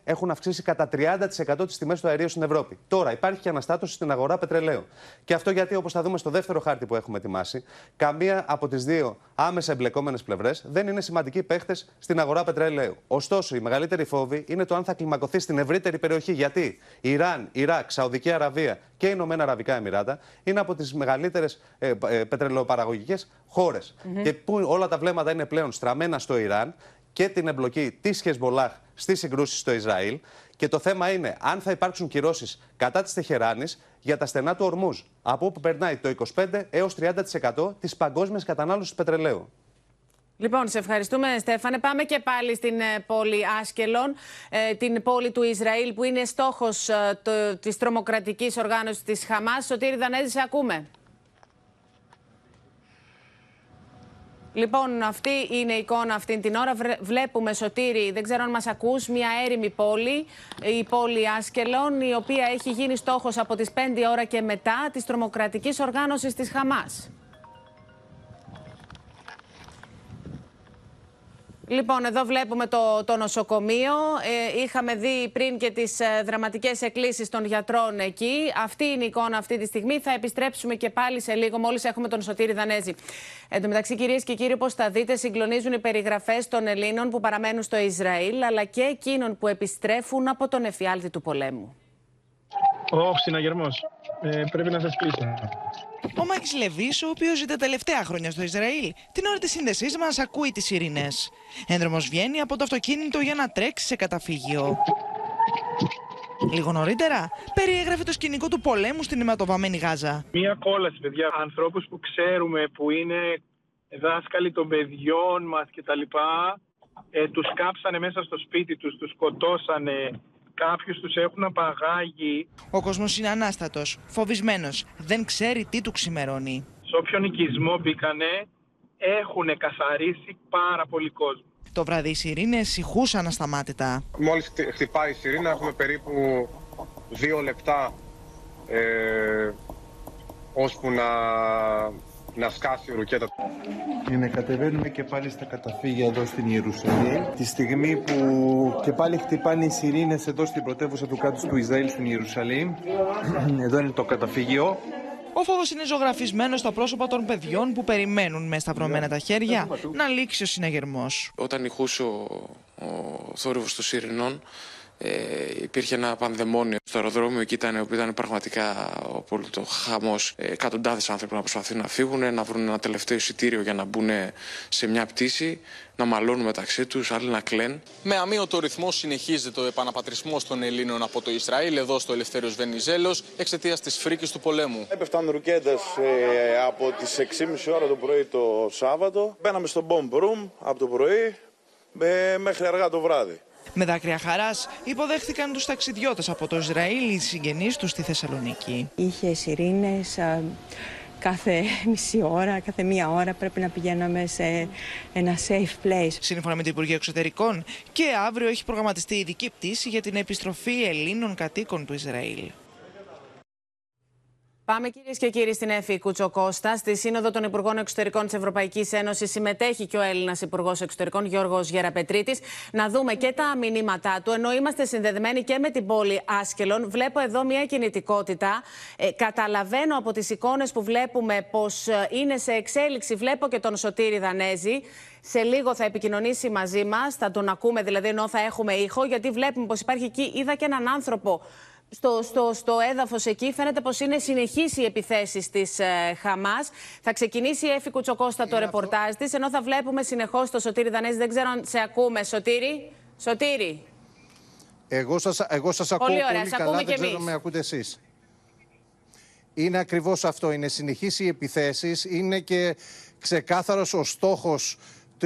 έχουν αυξήσει κατά 30% τις τιμές του αερίου στην Ευρώπη. Τώρα υπάρχει και αναστάτωση στην αγορά πετρελαίου. Και αυτό γιατί, όπως θα δούμε στο δεύτερο χάρτη που έχουμε ετοιμάσει, καμία από τις δύο άμεσα εμπλεκόμενες πλευρές δεν είναι σημαντικοί παίχτες στην αγορά πετρελαίου. Ωστόσο, η μεγαλύτερη φόβη είναι το αν θα κλιμακωθεί στην ευρύτερη περιοχή. Γιατί; Ιράν, Ιράκ, Σαουδική Αραβία και Ηνωμένα Αραβικά Εμμυράτα είναι από τις μεγαλύτερες ε, ε, πετρελαιοπαραγωγικές χώρες. Μμμ. Και που όλα τα βλέμματα είναι πλέον στραμμένα στο Ιράν και την εμπλοκή της Χεσμολάχ στις συγκρούσεις στο Ισραήλ. Και το θέμα είναι αν θα υπάρξουν κυρώσεις κατά της Τεχεράνης για τα στενά του Ορμούζ, από όπου περνάει το 25 έως 30% της παγκόσμιας κατανάλωσης πετρελαίου. Λοιπόν, σε ευχαριστούμε, Στέφανε. Πάμε και πάλι στην ε, πόλη Άσκελον, ε, την πόλη του Ισραήλ, που είναι στόχος ε, το, της τρομοκρατικής οργάνωσης της Χαμάς. Σωτήρη Δανέζη, σε ακούμε. Λοιπόν, αυτή είναι η εικόνα αυτή την ώρα. Βρε- Βλέπουμε, Σωτήρη, δεν ξέρω αν μας ακούς, μια έρημη πόλη, η πόλη Άσκελον, η οποία έχει γίνει στόχος από τις 5 ώρα και μετά της τρομοκρατικής οργάνωσης της Χαμάς. Λοιπόν, εδώ βλέπουμε το, το νοσοκομείο. Ε, είχαμε δει πριν και τις ε, δραματικές εκκλήσεις των γιατρών εκεί. Αυτή είναι η εικόνα αυτή τη στιγμή. Θα επιστρέψουμε και πάλι σε λίγο, μόλις έχουμε τον Σωτήρη Δανέζη. Εν τω μεταξύ, κυρίες και κύριοι, όπως θα δείτε, συγκλονίζουν οι περιγραφές των Ελλήνων που παραμένουν στο Ισραήλ, αλλά και εκείνων που επιστρέφουν από τον εφιάλτη του πολέμου. Ω, συναγερμός. Ε, πρέπει να σας πείσω. Ο Μάκης Λεβί, ο οποίος ζει τα τελευταία χρόνια στο Ισραήλ, την ώρα της σύνδεσής μας ακούει τις ειρήνες. Ένδρομος βγαίνει από το αυτοκίνητο για να τρέξει σε καταφύγιο. Λίγο νωρίτερα, περιέγραφε το σκηνικό του πολέμου στην αιματοβαμμένη Γάζα. Μία κόλαση, παιδιά. Ανθρώπους που ξέρουμε που είναι δάσκαλοι των παιδιών μας κτλ. Ε, τους κάψανε μέσα στο σπίτι τους, τους σκοτώσανε, κάποιους τους έχουν απαγάγει. Ο κόσμος είναι ανάστατος, φοβισμένος, δεν ξέρει τι του ξημερώνει. Σε όποιον οικισμό μπήκανε, έχουν καθαρίσει πάρα πολύ κόσμο. Το βράδυ οι σιρήνες ηχούσαν ασταμάτητα. Μόλις χτυ- χτυπάει η σιρήνα έχουμε περίπου δύο λεπτά ε, ώσπου να, να σκάσει η ρουκέτα. Είναι κατεβαίνουμε και πάλι στα καταφύγια εδώ στην Ιερουσαλήμ. Τη στιγμή που και πάλι χτυπάνε οι σιρήνες εδώ στην πρωτεύουσα του κράτους του Ισραήλ στην Ιερουσαλήμ. Εδώ είναι το καταφύγιο. Ο φόβο είναι ζωγραφισμένος στα πρόσωπα των παιδιών που περιμένουν με σταυρωμένα τα χέρια να λήξει ο συναγερμός. Όταν ηχούσε ο, ο θόρυβος των σιρηνών ε, υπήρχε ένα πανδαιμόνιο στο αεροδρόμιο εκεί ήταν, όπου ήταν πραγματικά ο απόλυτο χαμός ε, εκατοντάδες άνθρωποι να προσπαθούν να φύγουν να βρουν ένα τελευταίο εισιτήριο για να μπουν σε μια πτήση να μαλώνουν μεταξύ τους, άλλοι να κλαίνουν Με αμύωτο ρυθμό συνεχίζεται ο επαναπατρισμός των Ελλήνων από το Ισραήλ εδώ στο Ελευθέριος Βενιζέλος εξαιτίας της φρίκης του πολέμου. Έπεφταν ρουκέτες ε, από τις 6.30 ώρα το πρωί το Σάββατο. Μπαίναμε στο bomb room από το πρωί ε, μέχρι αργά το βράδυ. Με δάκρυα χαράς υποδέχθηκαν τους ταξιδιώτες από το Ισραήλ οι συγγενείς τους στη Θεσσαλονίκη. Είχε σιρήνες α, κάθε μισή ώρα, κάθε μία ώρα πρέπει να πηγαίναμε σε ένα safe place. Σύμφωνα με το Υπουργείο Εξωτερικών, και αύριο έχει προγραμματιστεί ειδική πτήση για την επιστροφή Ελλήνων κατοίκων του Ισραήλ. Πάμε κυρίες και κύριοι στην Εφη Κουτσοκώστα. Στη Σύνοδο των Υπουργών Εξωτερικών της Ευρωπαϊκής Ένωσης συμμετέχει και ο Έλληνας Υπουργός Εξωτερικών Γιώργος Γεραπετρίτης. Να δούμε και τα μηνύματά του. Ενώ είμαστε συνδεδεμένοι και με την πόλη Άσκελον, βλέπω εδώ μια κινητικότητα. Ε, καταλαβαίνω από τις εικόνες που βλέπουμε πως είναι σε εξέλιξη. Βλέπω και τον Σωτήρη Δανέζη. Σε λίγο θα επικοινωνήσει μαζί μας. Θα τον ακούμε δηλαδή ενώ θα έχουμε ήχο, γιατί βλέπουμε πως υπάρχει εκεί. Είδα και έναν άνθρωπο στο, στο, στο έδαφος εκεί φαίνεται πως είναι συνεχής οι επιθέσεις της ε, Χαμάς. Θα ξεκινήσει η Έφη Κουτσοκώστα το ρεπορτάζ της, ενώ θα βλέπουμε συνεχώς το Σωτήρη Δανέζη. Δεν ξέρω αν σε ακούμε, Σωτήρη. Σωτήρη. Εγώ σας, εγώ σας ακούω Πολύ ωραία, πολύ σε καλά, ακούμε δεν κι ξέρω εμείς. αν με ακούτε εσείς. Είναι ακριβώς αυτό, είναι συνεχείς οι επιθέσεις, είναι και ξεκάθαρος ο στόχος,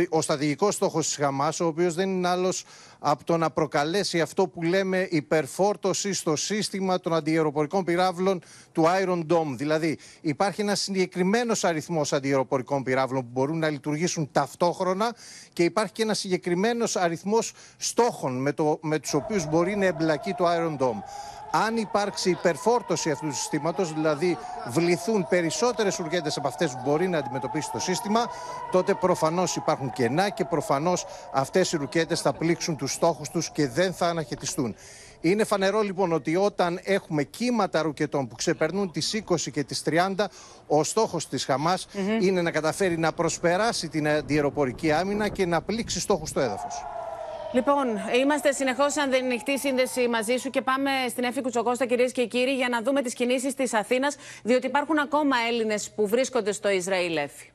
ο στρατηγικός στόχος της Χαμάς, ο οποίος δεν είναι άλλος από το να προκαλέσει αυτό που λέμε υπερφόρτωση στο σύστημα των αντιεροπορικών πυράβλων του Iron Dome. Δηλαδή υπάρχει ένας συγκεκριμένος αριθμός αντιεροπορικών πυράβλων που μπορούν να λειτουργήσουν ταυτόχρονα και υπάρχει και ένας συγκεκριμένος αριθμός στόχων με, το, με τους οποίους μπορεί να εμπλακεί το Iron Dome. Αν υπάρξει υπερφόρτωση αυτού του συστήματος, δηλαδή βληθούν περισσότερες ουρκέτε από αυτές που μπορεί να αντιμετωπίσει το σύστημα, τότε προφανώς υπάρχουν κενά και προφανώς αυτές οι ρουκέτε θα πλήξουν τους στόχους τους και δεν θα αναχαιτιστούν. Είναι φανερό λοιπόν ότι όταν έχουμε κύματα ρουκετών που ξεπερνούν τις 20 και τις 30, ο στόχος της χαμας είναι να καταφέρει να προσπεράσει την αντιεροπορική άμυνα και να πλήξει στόχους στο έδαφος. Λοιπόν, είμαστε συνεχώς σαν ανοιχτή σύνδεση μαζί σου και πάμε στην Έφη Κουτσοκώστα, κυρίες και κύριοι, για να δούμε τις κινήσεις της Αθήνας, διότι υπάρχουν ακόμα Έλληνες που βρίσκονται στο Ισραήλ, Έφη.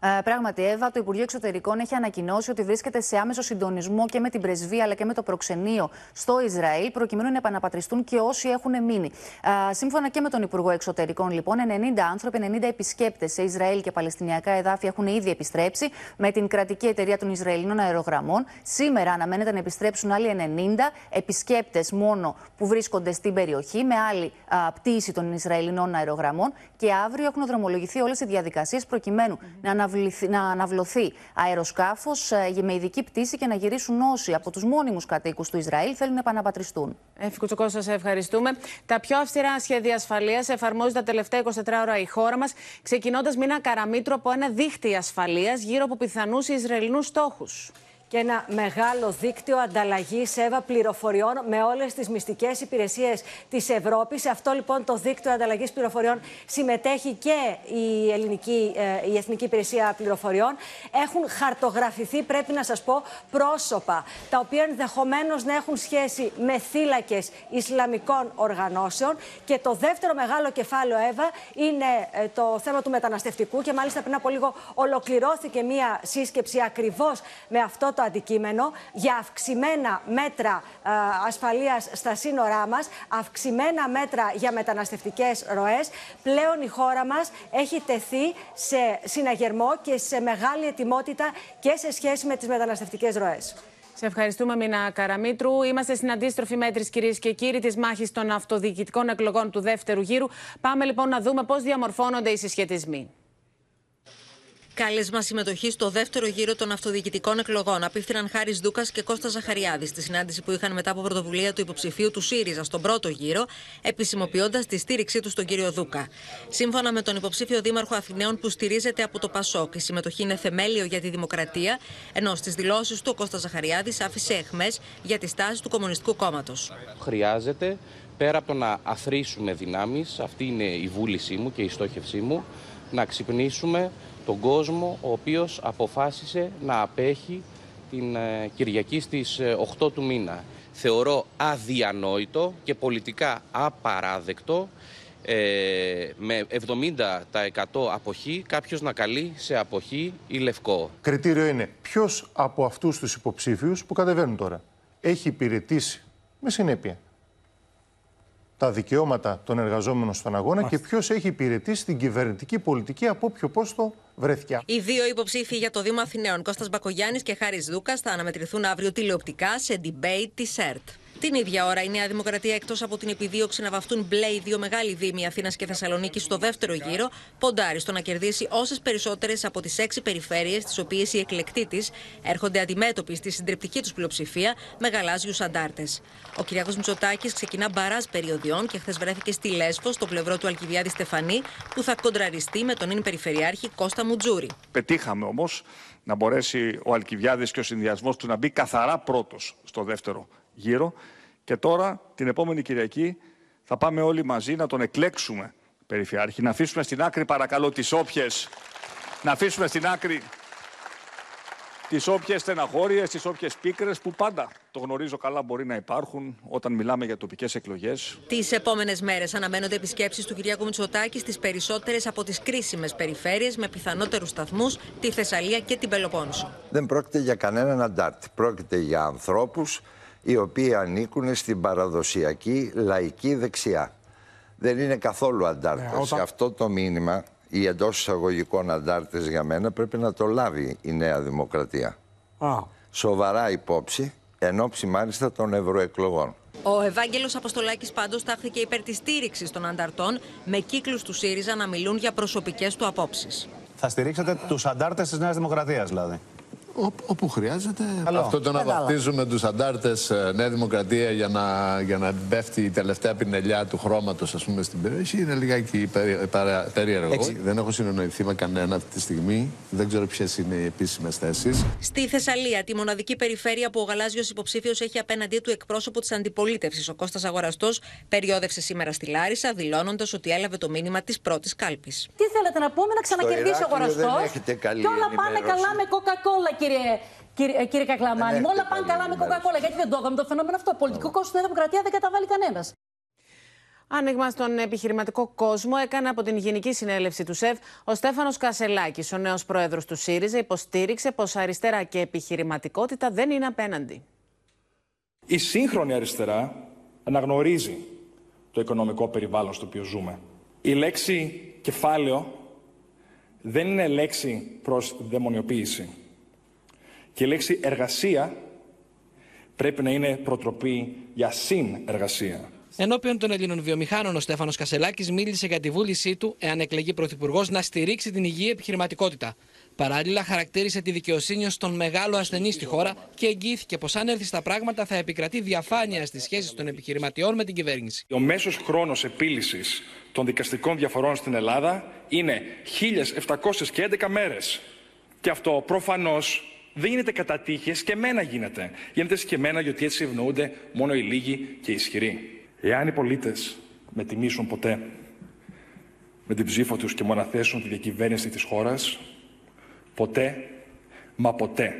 Ε, πράγματι, Εύα, το Υπουργείο Εξωτερικών έχει ανακοινώσει ότι βρίσκεται σε άμεσο συντονισμό και με την πρεσβεία αλλά και με το προξενείο στο Ισραήλ, προκειμένου να επαναπατριστούν και όσοι έχουν μείνει. Ε, σύμφωνα και με τον Υπουργό Εξωτερικών, λοιπόν, 90 άνθρωποι, 90 επισκέπτες σε Ισραήλ και Παλαιστινιακά εδάφη έχουν ήδη επιστρέψει με την κρατική εταιρεία των Ισραηλινών αερογραμμών. Σήμερα αναμένεται να επιστρέψουν άλλοι 90 επισκέπτες μόνο που βρίσκονται στην περιοχή, με άλλη α, πτήση των Ισραηλινών αερογραμμών. Και αύριο έχουν δρομολογηθεί όλες οι διαδικασίες προκειμένου να αναβληθεί- να αναβλωθεί αεροσκάφος με ειδική πτήση και να γυρίσουν όσοι από τους μόνιμους κατοίκους του Ισραήλ θέλουν να επαναπατριστούν. Έφη Κουτσοκώστα, σε ευχαριστούμε. Τα πιο αυστηρά σχέδια ασφαλείας εφαρμόζει τα τελευταία 24 ώρα η χώρα μας, ξεκινώντας με ένα καραμίτρο από ένα δίχτυ ασφαλείας γύρω από πιθανούς Ισραηλινούς στόχους. Και ένα μεγάλο δίκτυο ανταλλαγής ΕΒΑ πληροφοριών με όλες τις μυστικές υπηρεσίες της Ευρώπης. Σε αυτό λοιπόν το δίκτυο ανταλλαγής πληροφοριών συμμετέχει και η, ελληνική, ε, η Εθνική Υπηρεσία Πληροφοριών. Έχουν χαρτογραφηθεί, πρέπει να σας πω, πρόσωπα τα οποία ενδεχομένως να έχουν σχέση με θύλακες Ισλαμικών οργανώσεων. Και το δεύτερο μεγάλο κεφάλαιο ΕΒΑ είναι ε, το θέμα του μεταναστευτικού. Και μάλιστα πριν από λίγο ολοκληρώθηκε μία σύσκεψη ακριβώς με αυτό το αντικείμενο για αυξημένα μέτρα ε, ασφαλείας στα σύνορά μας, αυξημένα μέτρα για μεταναστευτικές ροές. Πλέον η χώρα μας έχει τεθεί σε συναγερμό και σε μεγάλη ετοιμότητα και σε σχέση με τις μεταναστευτικές ροές. Σε ευχαριστούμε, Μίνα Καραμίτρου. Είμαστε στην αντίστροφη μέτρηση, κυρίες και κύριοι, της μάχης των αυτοδιοικητικών εκλογών του δεύτερου γύρου. Πάμε λοιπόν να δούμε πώς διαμορφώνονται οι συσχετισμοί. Κάλεσμα συμμετοχής στο δεύτερο γύρο των αυτοδιοικητικών εκλογών απίφθηναν Χάρης Δούκας και Κώστας Ζαχαριάδης στη συνάντηση που είχαν μετά από πρωτοβουλία του υποψηφίου του ΣΥΡΙΖΑ στον πρώτο γύρο, επισημοποιώντας τη στήριξή του στον κύριο Δούκα. Σύμφωνα με τον υποψήφιο Δήμαρχο Αθηναίων που στηρίζεται από το ΠΑΣΟΚ, η συμμετοχή είναι θεμέλιο για τη δημοκρατία, ενώ στις δηλώσεις του ο Κώστας Ζαχαριάδης άφησε εχμές για τη στάση του Κομμουνιστικού Κόμματος. Χρειάζεται πέρα από το να αθροίσουμε δυνάμεις, αυτή είναι η βούλησή μου και η στόχευσή μου, να ξυπνήσουμε τον κόσμο ο οποίος αποφάσισε να απέχει την ε, Κυριακή στις 8 ε, του μήνα. Θεωρώ αδιανόητο και πολιτικά απαράδεκτο ε, με 70% αποχή κάποιος να καλεί σε αποχή ή λευκό. Κριτήριο είναι ποιος από αυτούς τους υποψήφιους που κατεβαίνουν τώρα έχει υπηρετήσει με συνέπεια τα δικαιώματα των εργαζόμενων στον αγώνα και ποιος έχει υπηρετήσει την κυβερνητική πολιτική από όποιο πόστο βρέθηκε. Οι δύο υποψήφοι για το Δήμο Αθηναίων, Κώστας Μπακογιάννης και Χάρης Δούκας, θα αναμετρηθούν αύριο τηλεοπτικά σε debate της ΕΡΤ. Την ίδια ώρα, η Νέα Δημοκρατία, εκτός από την επιδίωξη να βαφτούν μπλε οι δύο μεγάλοι δήμοι Αθήνας και Θεσσαλονίκη στο δεύτερο γύρο, ποντάρει στο να κερδίσει όσες περισσότερες από τις έξι περιφέρειες, τις οποίες οι εκλεκτοί της έρχονται αντιμέτωποι στη συντριπτική τους πλειοψηφία με γαλάζιους αντάρτες. Ο κ. Μητσοτάκης ξεκινά μπαρά περιοδιών και χθες βρέθηκε στη Λέσφο, στο πλευρό του Αλκιβιάδη Στεφανή, που θα κοντραριστεί με τον ίν Περιφερειάρχη Κώστα Μουτζούρη. Πετύχαμε όμως να μπορέσει ο Αλκιβιάδη και ο συνδυασμός του να μπει καθαρά πρώτος στο δεύτερο γύρω. Και τώρα, την επόμενη Κυριακή, θα πάμε όλοι μαζί να τον εκλέξουμε, Περιφερειάρχη. Να αφήσουμε στην άκρη, παρακαλώ, τις όποιες... Να αφήσουμε στην άκρη τις όποιες στεναχώριες, τις όποιες πίκρες που πάντα, το γνωρίζω καλά, μπορεί να υπάρχουν όταν μιλάμε για τοπικές εκλογές. Τις επόμενες μέρες αναμένονται επισκέψεις του Κυριάκου Μητσοτάκη στις περισσότερες από τις κρίσιμες περιφέρειες με πιθανότερους σταθμούς, τη Θεσσαλία και την Πελοπόννησο. Δεν πρόκειται για κανέναν αντάρτη. Πρόκειται για ανθρώπους οι οποίοι ανήκουν στην παραδοσιακή λαϊκή δεξιά. Δεν είναι καθόλου αντάρτες. Ναι, Αυτό το μήνυμα, οι εντός εισαγωγικών αντάρτες για μένα, πρέπει να το λάβει η Νέα Δημοκρατία. Α. Σοβαρά υπόψη, εν ώψη μάλιστα των ευρωεκλογών. Ο Ευάγγελος Αποστολάκης πάντως τάχθηκε υπέρ της στήριξης των ανταρτών, με κύκλους του ΣΥΡΙΖΑ να μιλούν για προσωπικές του απόψεις. Θα στηρίξετε τους αντάρτες της Νέας Δημοκρατίας δηλαδή όπου χρειάζεται. Αυτό το να βαφτίζουμε τους αντάρτες ε, Νέα Δημοκρατία για να, για να πέφτει η τελευταία πινελιά του χρώματος στην περιοχή είναι λιγάκι περίεργο. Δεν έχω συνεννοηθεί με κανένα αυτή τη στιγμή. Δεν ξέρω ποιες είναι οι επίσημες θέσεις. Στη Θεσσαλία, τη μοναδική περιφέρεια που ο γαλάζιος υποψήφιος έχει απέναντί του εκπρόσωπο της αντιπολίτευσης, ο Κώστας Αγοραστός, περιόδευσε σήμερα στη Λάρισα, δηλώνοντας ότι έλαβε το μήνυμα της πρώτης κάλπης. Τι θέλετε να πούμε, να ξανακερδίσει ο Αγοραστός; Και όλα πάνε καλά με Coca-Cola, κύριε, κύριε, κύριε Κακλαμάνη. Όλα πάνε καλά με Coca-Cola. Γιατί δεν το έκαμε το φαινόμενο αυτό. Πολιτικό κόστος στην Δημοκρατία δεν καταβάλει κανένας. Άνοιγμα στον επιχειρηματικό κόσμο έκανε από την Γενική Συνέλευση του ΣΕΒ ο Στέφανος Κασελάκης, ο νέος πρόεδρος του ΣΥΡΙΖΑ, υποστήριξε πως αριστερά και επιχειρηματικότητα δεν είναι απέναντι. Η σύγχρονη αριστερά αναγνωρίζει το οικονομικό περιβάλλον στο οποίο ζούμε. Η λέξη κεφάλαιο δεν είναι λέξη προς δαιμονιοποίηση. Και η λέξη εργασία πρέπει να είναι προτροπή για συνεργασία. Ενώπιον των Ελλήνων βιομηχάνων, ο Στέφανος Κασελάκης μίλησε για τη βούλησή του, εάν εκλεγεί πρωθυπουργός, να στηρίξει την υγιή επιχειρηματικότητα. Παράλληλα, χαρακτήρισε τη δικαιοσύνη ως τον μεγάλο ασθενή στη χώρα και εγγύθηκε πως αν έρθει στα πράγματα θα επικρατεί διαφάνεια στις σχέσεις των επιχειρηματιών με την κυβέρνηση. Ο μέσος χρόνος επίλυσης των δικαστικών διαφορών στην Ελλάδα είναι 1.711 μέρες. Και αυτό προφανώς Δεν γίνεται κατά τύχες και εμένα γίνεται. Γίνεται και εμένα γιατί έτσι ευνοούνται μόνο οι λίγοι και οι ισχυροί. Εάν οι πολίτες με τιμήσουν ποτέ με την ψήφο τους και μοναθέσουν τη διακυβέρνηση της χώρας, ποτέ, μα ποτέ,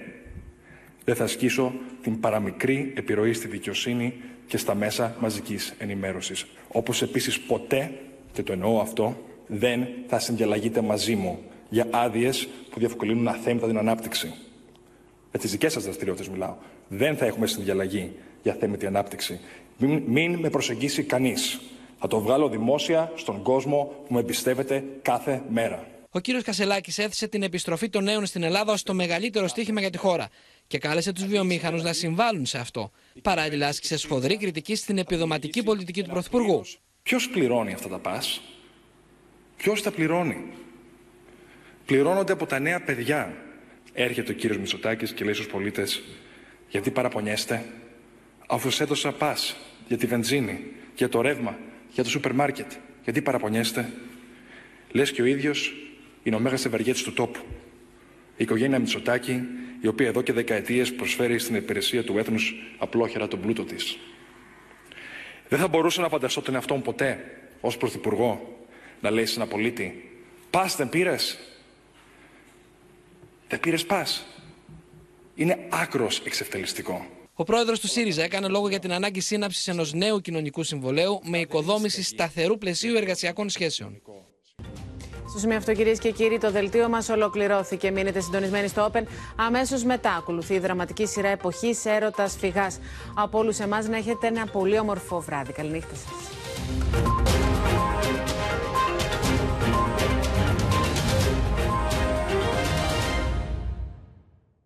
δεν θα ασκήσω την παραμικρή επιρροή στη δικαιοσύνη και στα μέσα μαζικής ενημέρωσης. Όπως επίσης ποτέ, και το εννοώ αυτό, δεν θα συνδιαλλαγείτε μαζί μου για άδειες που διευκολύνουν αθέμητα την ανάπτυξη. Για τις δικές σας δραστηριότητες μιλάω. Δεν θα έχουμε συνδιαλλαγή για θέμητη ανάπτυξη. Μην, μην με προσεγγίσει κανείς. Θα το βγάλω δημόσια στον κόσμο που με εμπιστεύεται κάθε μέρα. Ο κύριος Κασελάκης έθεσε την επιστροφή των νέων στην Ελλάδα ως το μεγαλύτερο στίχημα για τη χώρα και κάλεσε τους βιομήχανους να συμβάλλουν σε αυτό. Παράλληλα, άσκησε σφοδρή κριτική στην επιδοματική πολιτική του Πρωθυπουργού. Ποιος πληρώνει αυτά τα πας, ποιος τα πληρώνει; Πληρώνονται από τα νέα παιδιά. Έρχεται ο κύριος Μητσοτάκης και λέει στους πολίτες, γιατί παραπονιέστε, αφού σας έδωσα πας για τη βενζίνη, για το ρεύμα, για το σούπερ μάρκετ. Γιατί παραπονιέστε; Λες και ο ίδιος είναι ο μέγας ευεργέτης του τόπου. Η οικογένεια Μητσοτάκη, η οποία εδώ και δεκαετίες προσφέρει στην υπηρεσία του έθνους απλόχερα τον πλούτο της. Δεν θα μπορούσα να φανταστώ τον εαυτό μου ποτέ ως πρωθυπουργό να λέει σε ένα πολίτη: Πας, δεν πήρες; Δεν πήρες πας. Είναι άκρος εξευτελιστικό. Ο πρόεδρος του ΣΥΡΙΖΑ έκανε λόγο για την ανάγκη σύναψης ενός νέου κοινωνικού συμβολέου με οικοδόμηση σταθερού πλαισίου εργασιακών σχέσεων. Στο σημείο αυτό, κυρίες και κύριοι, το δελτίο μας ολοκληρώθηκε. Μείνετε συντονισμένοι στο Open. Αμέσως μετά ακολουθεί η δραματική σειρά εποχής έρωτας φυγάς. Από όλους εμάς να έχετε ένα πολύ όμορφο βράδυ. Καληνύχτα σας.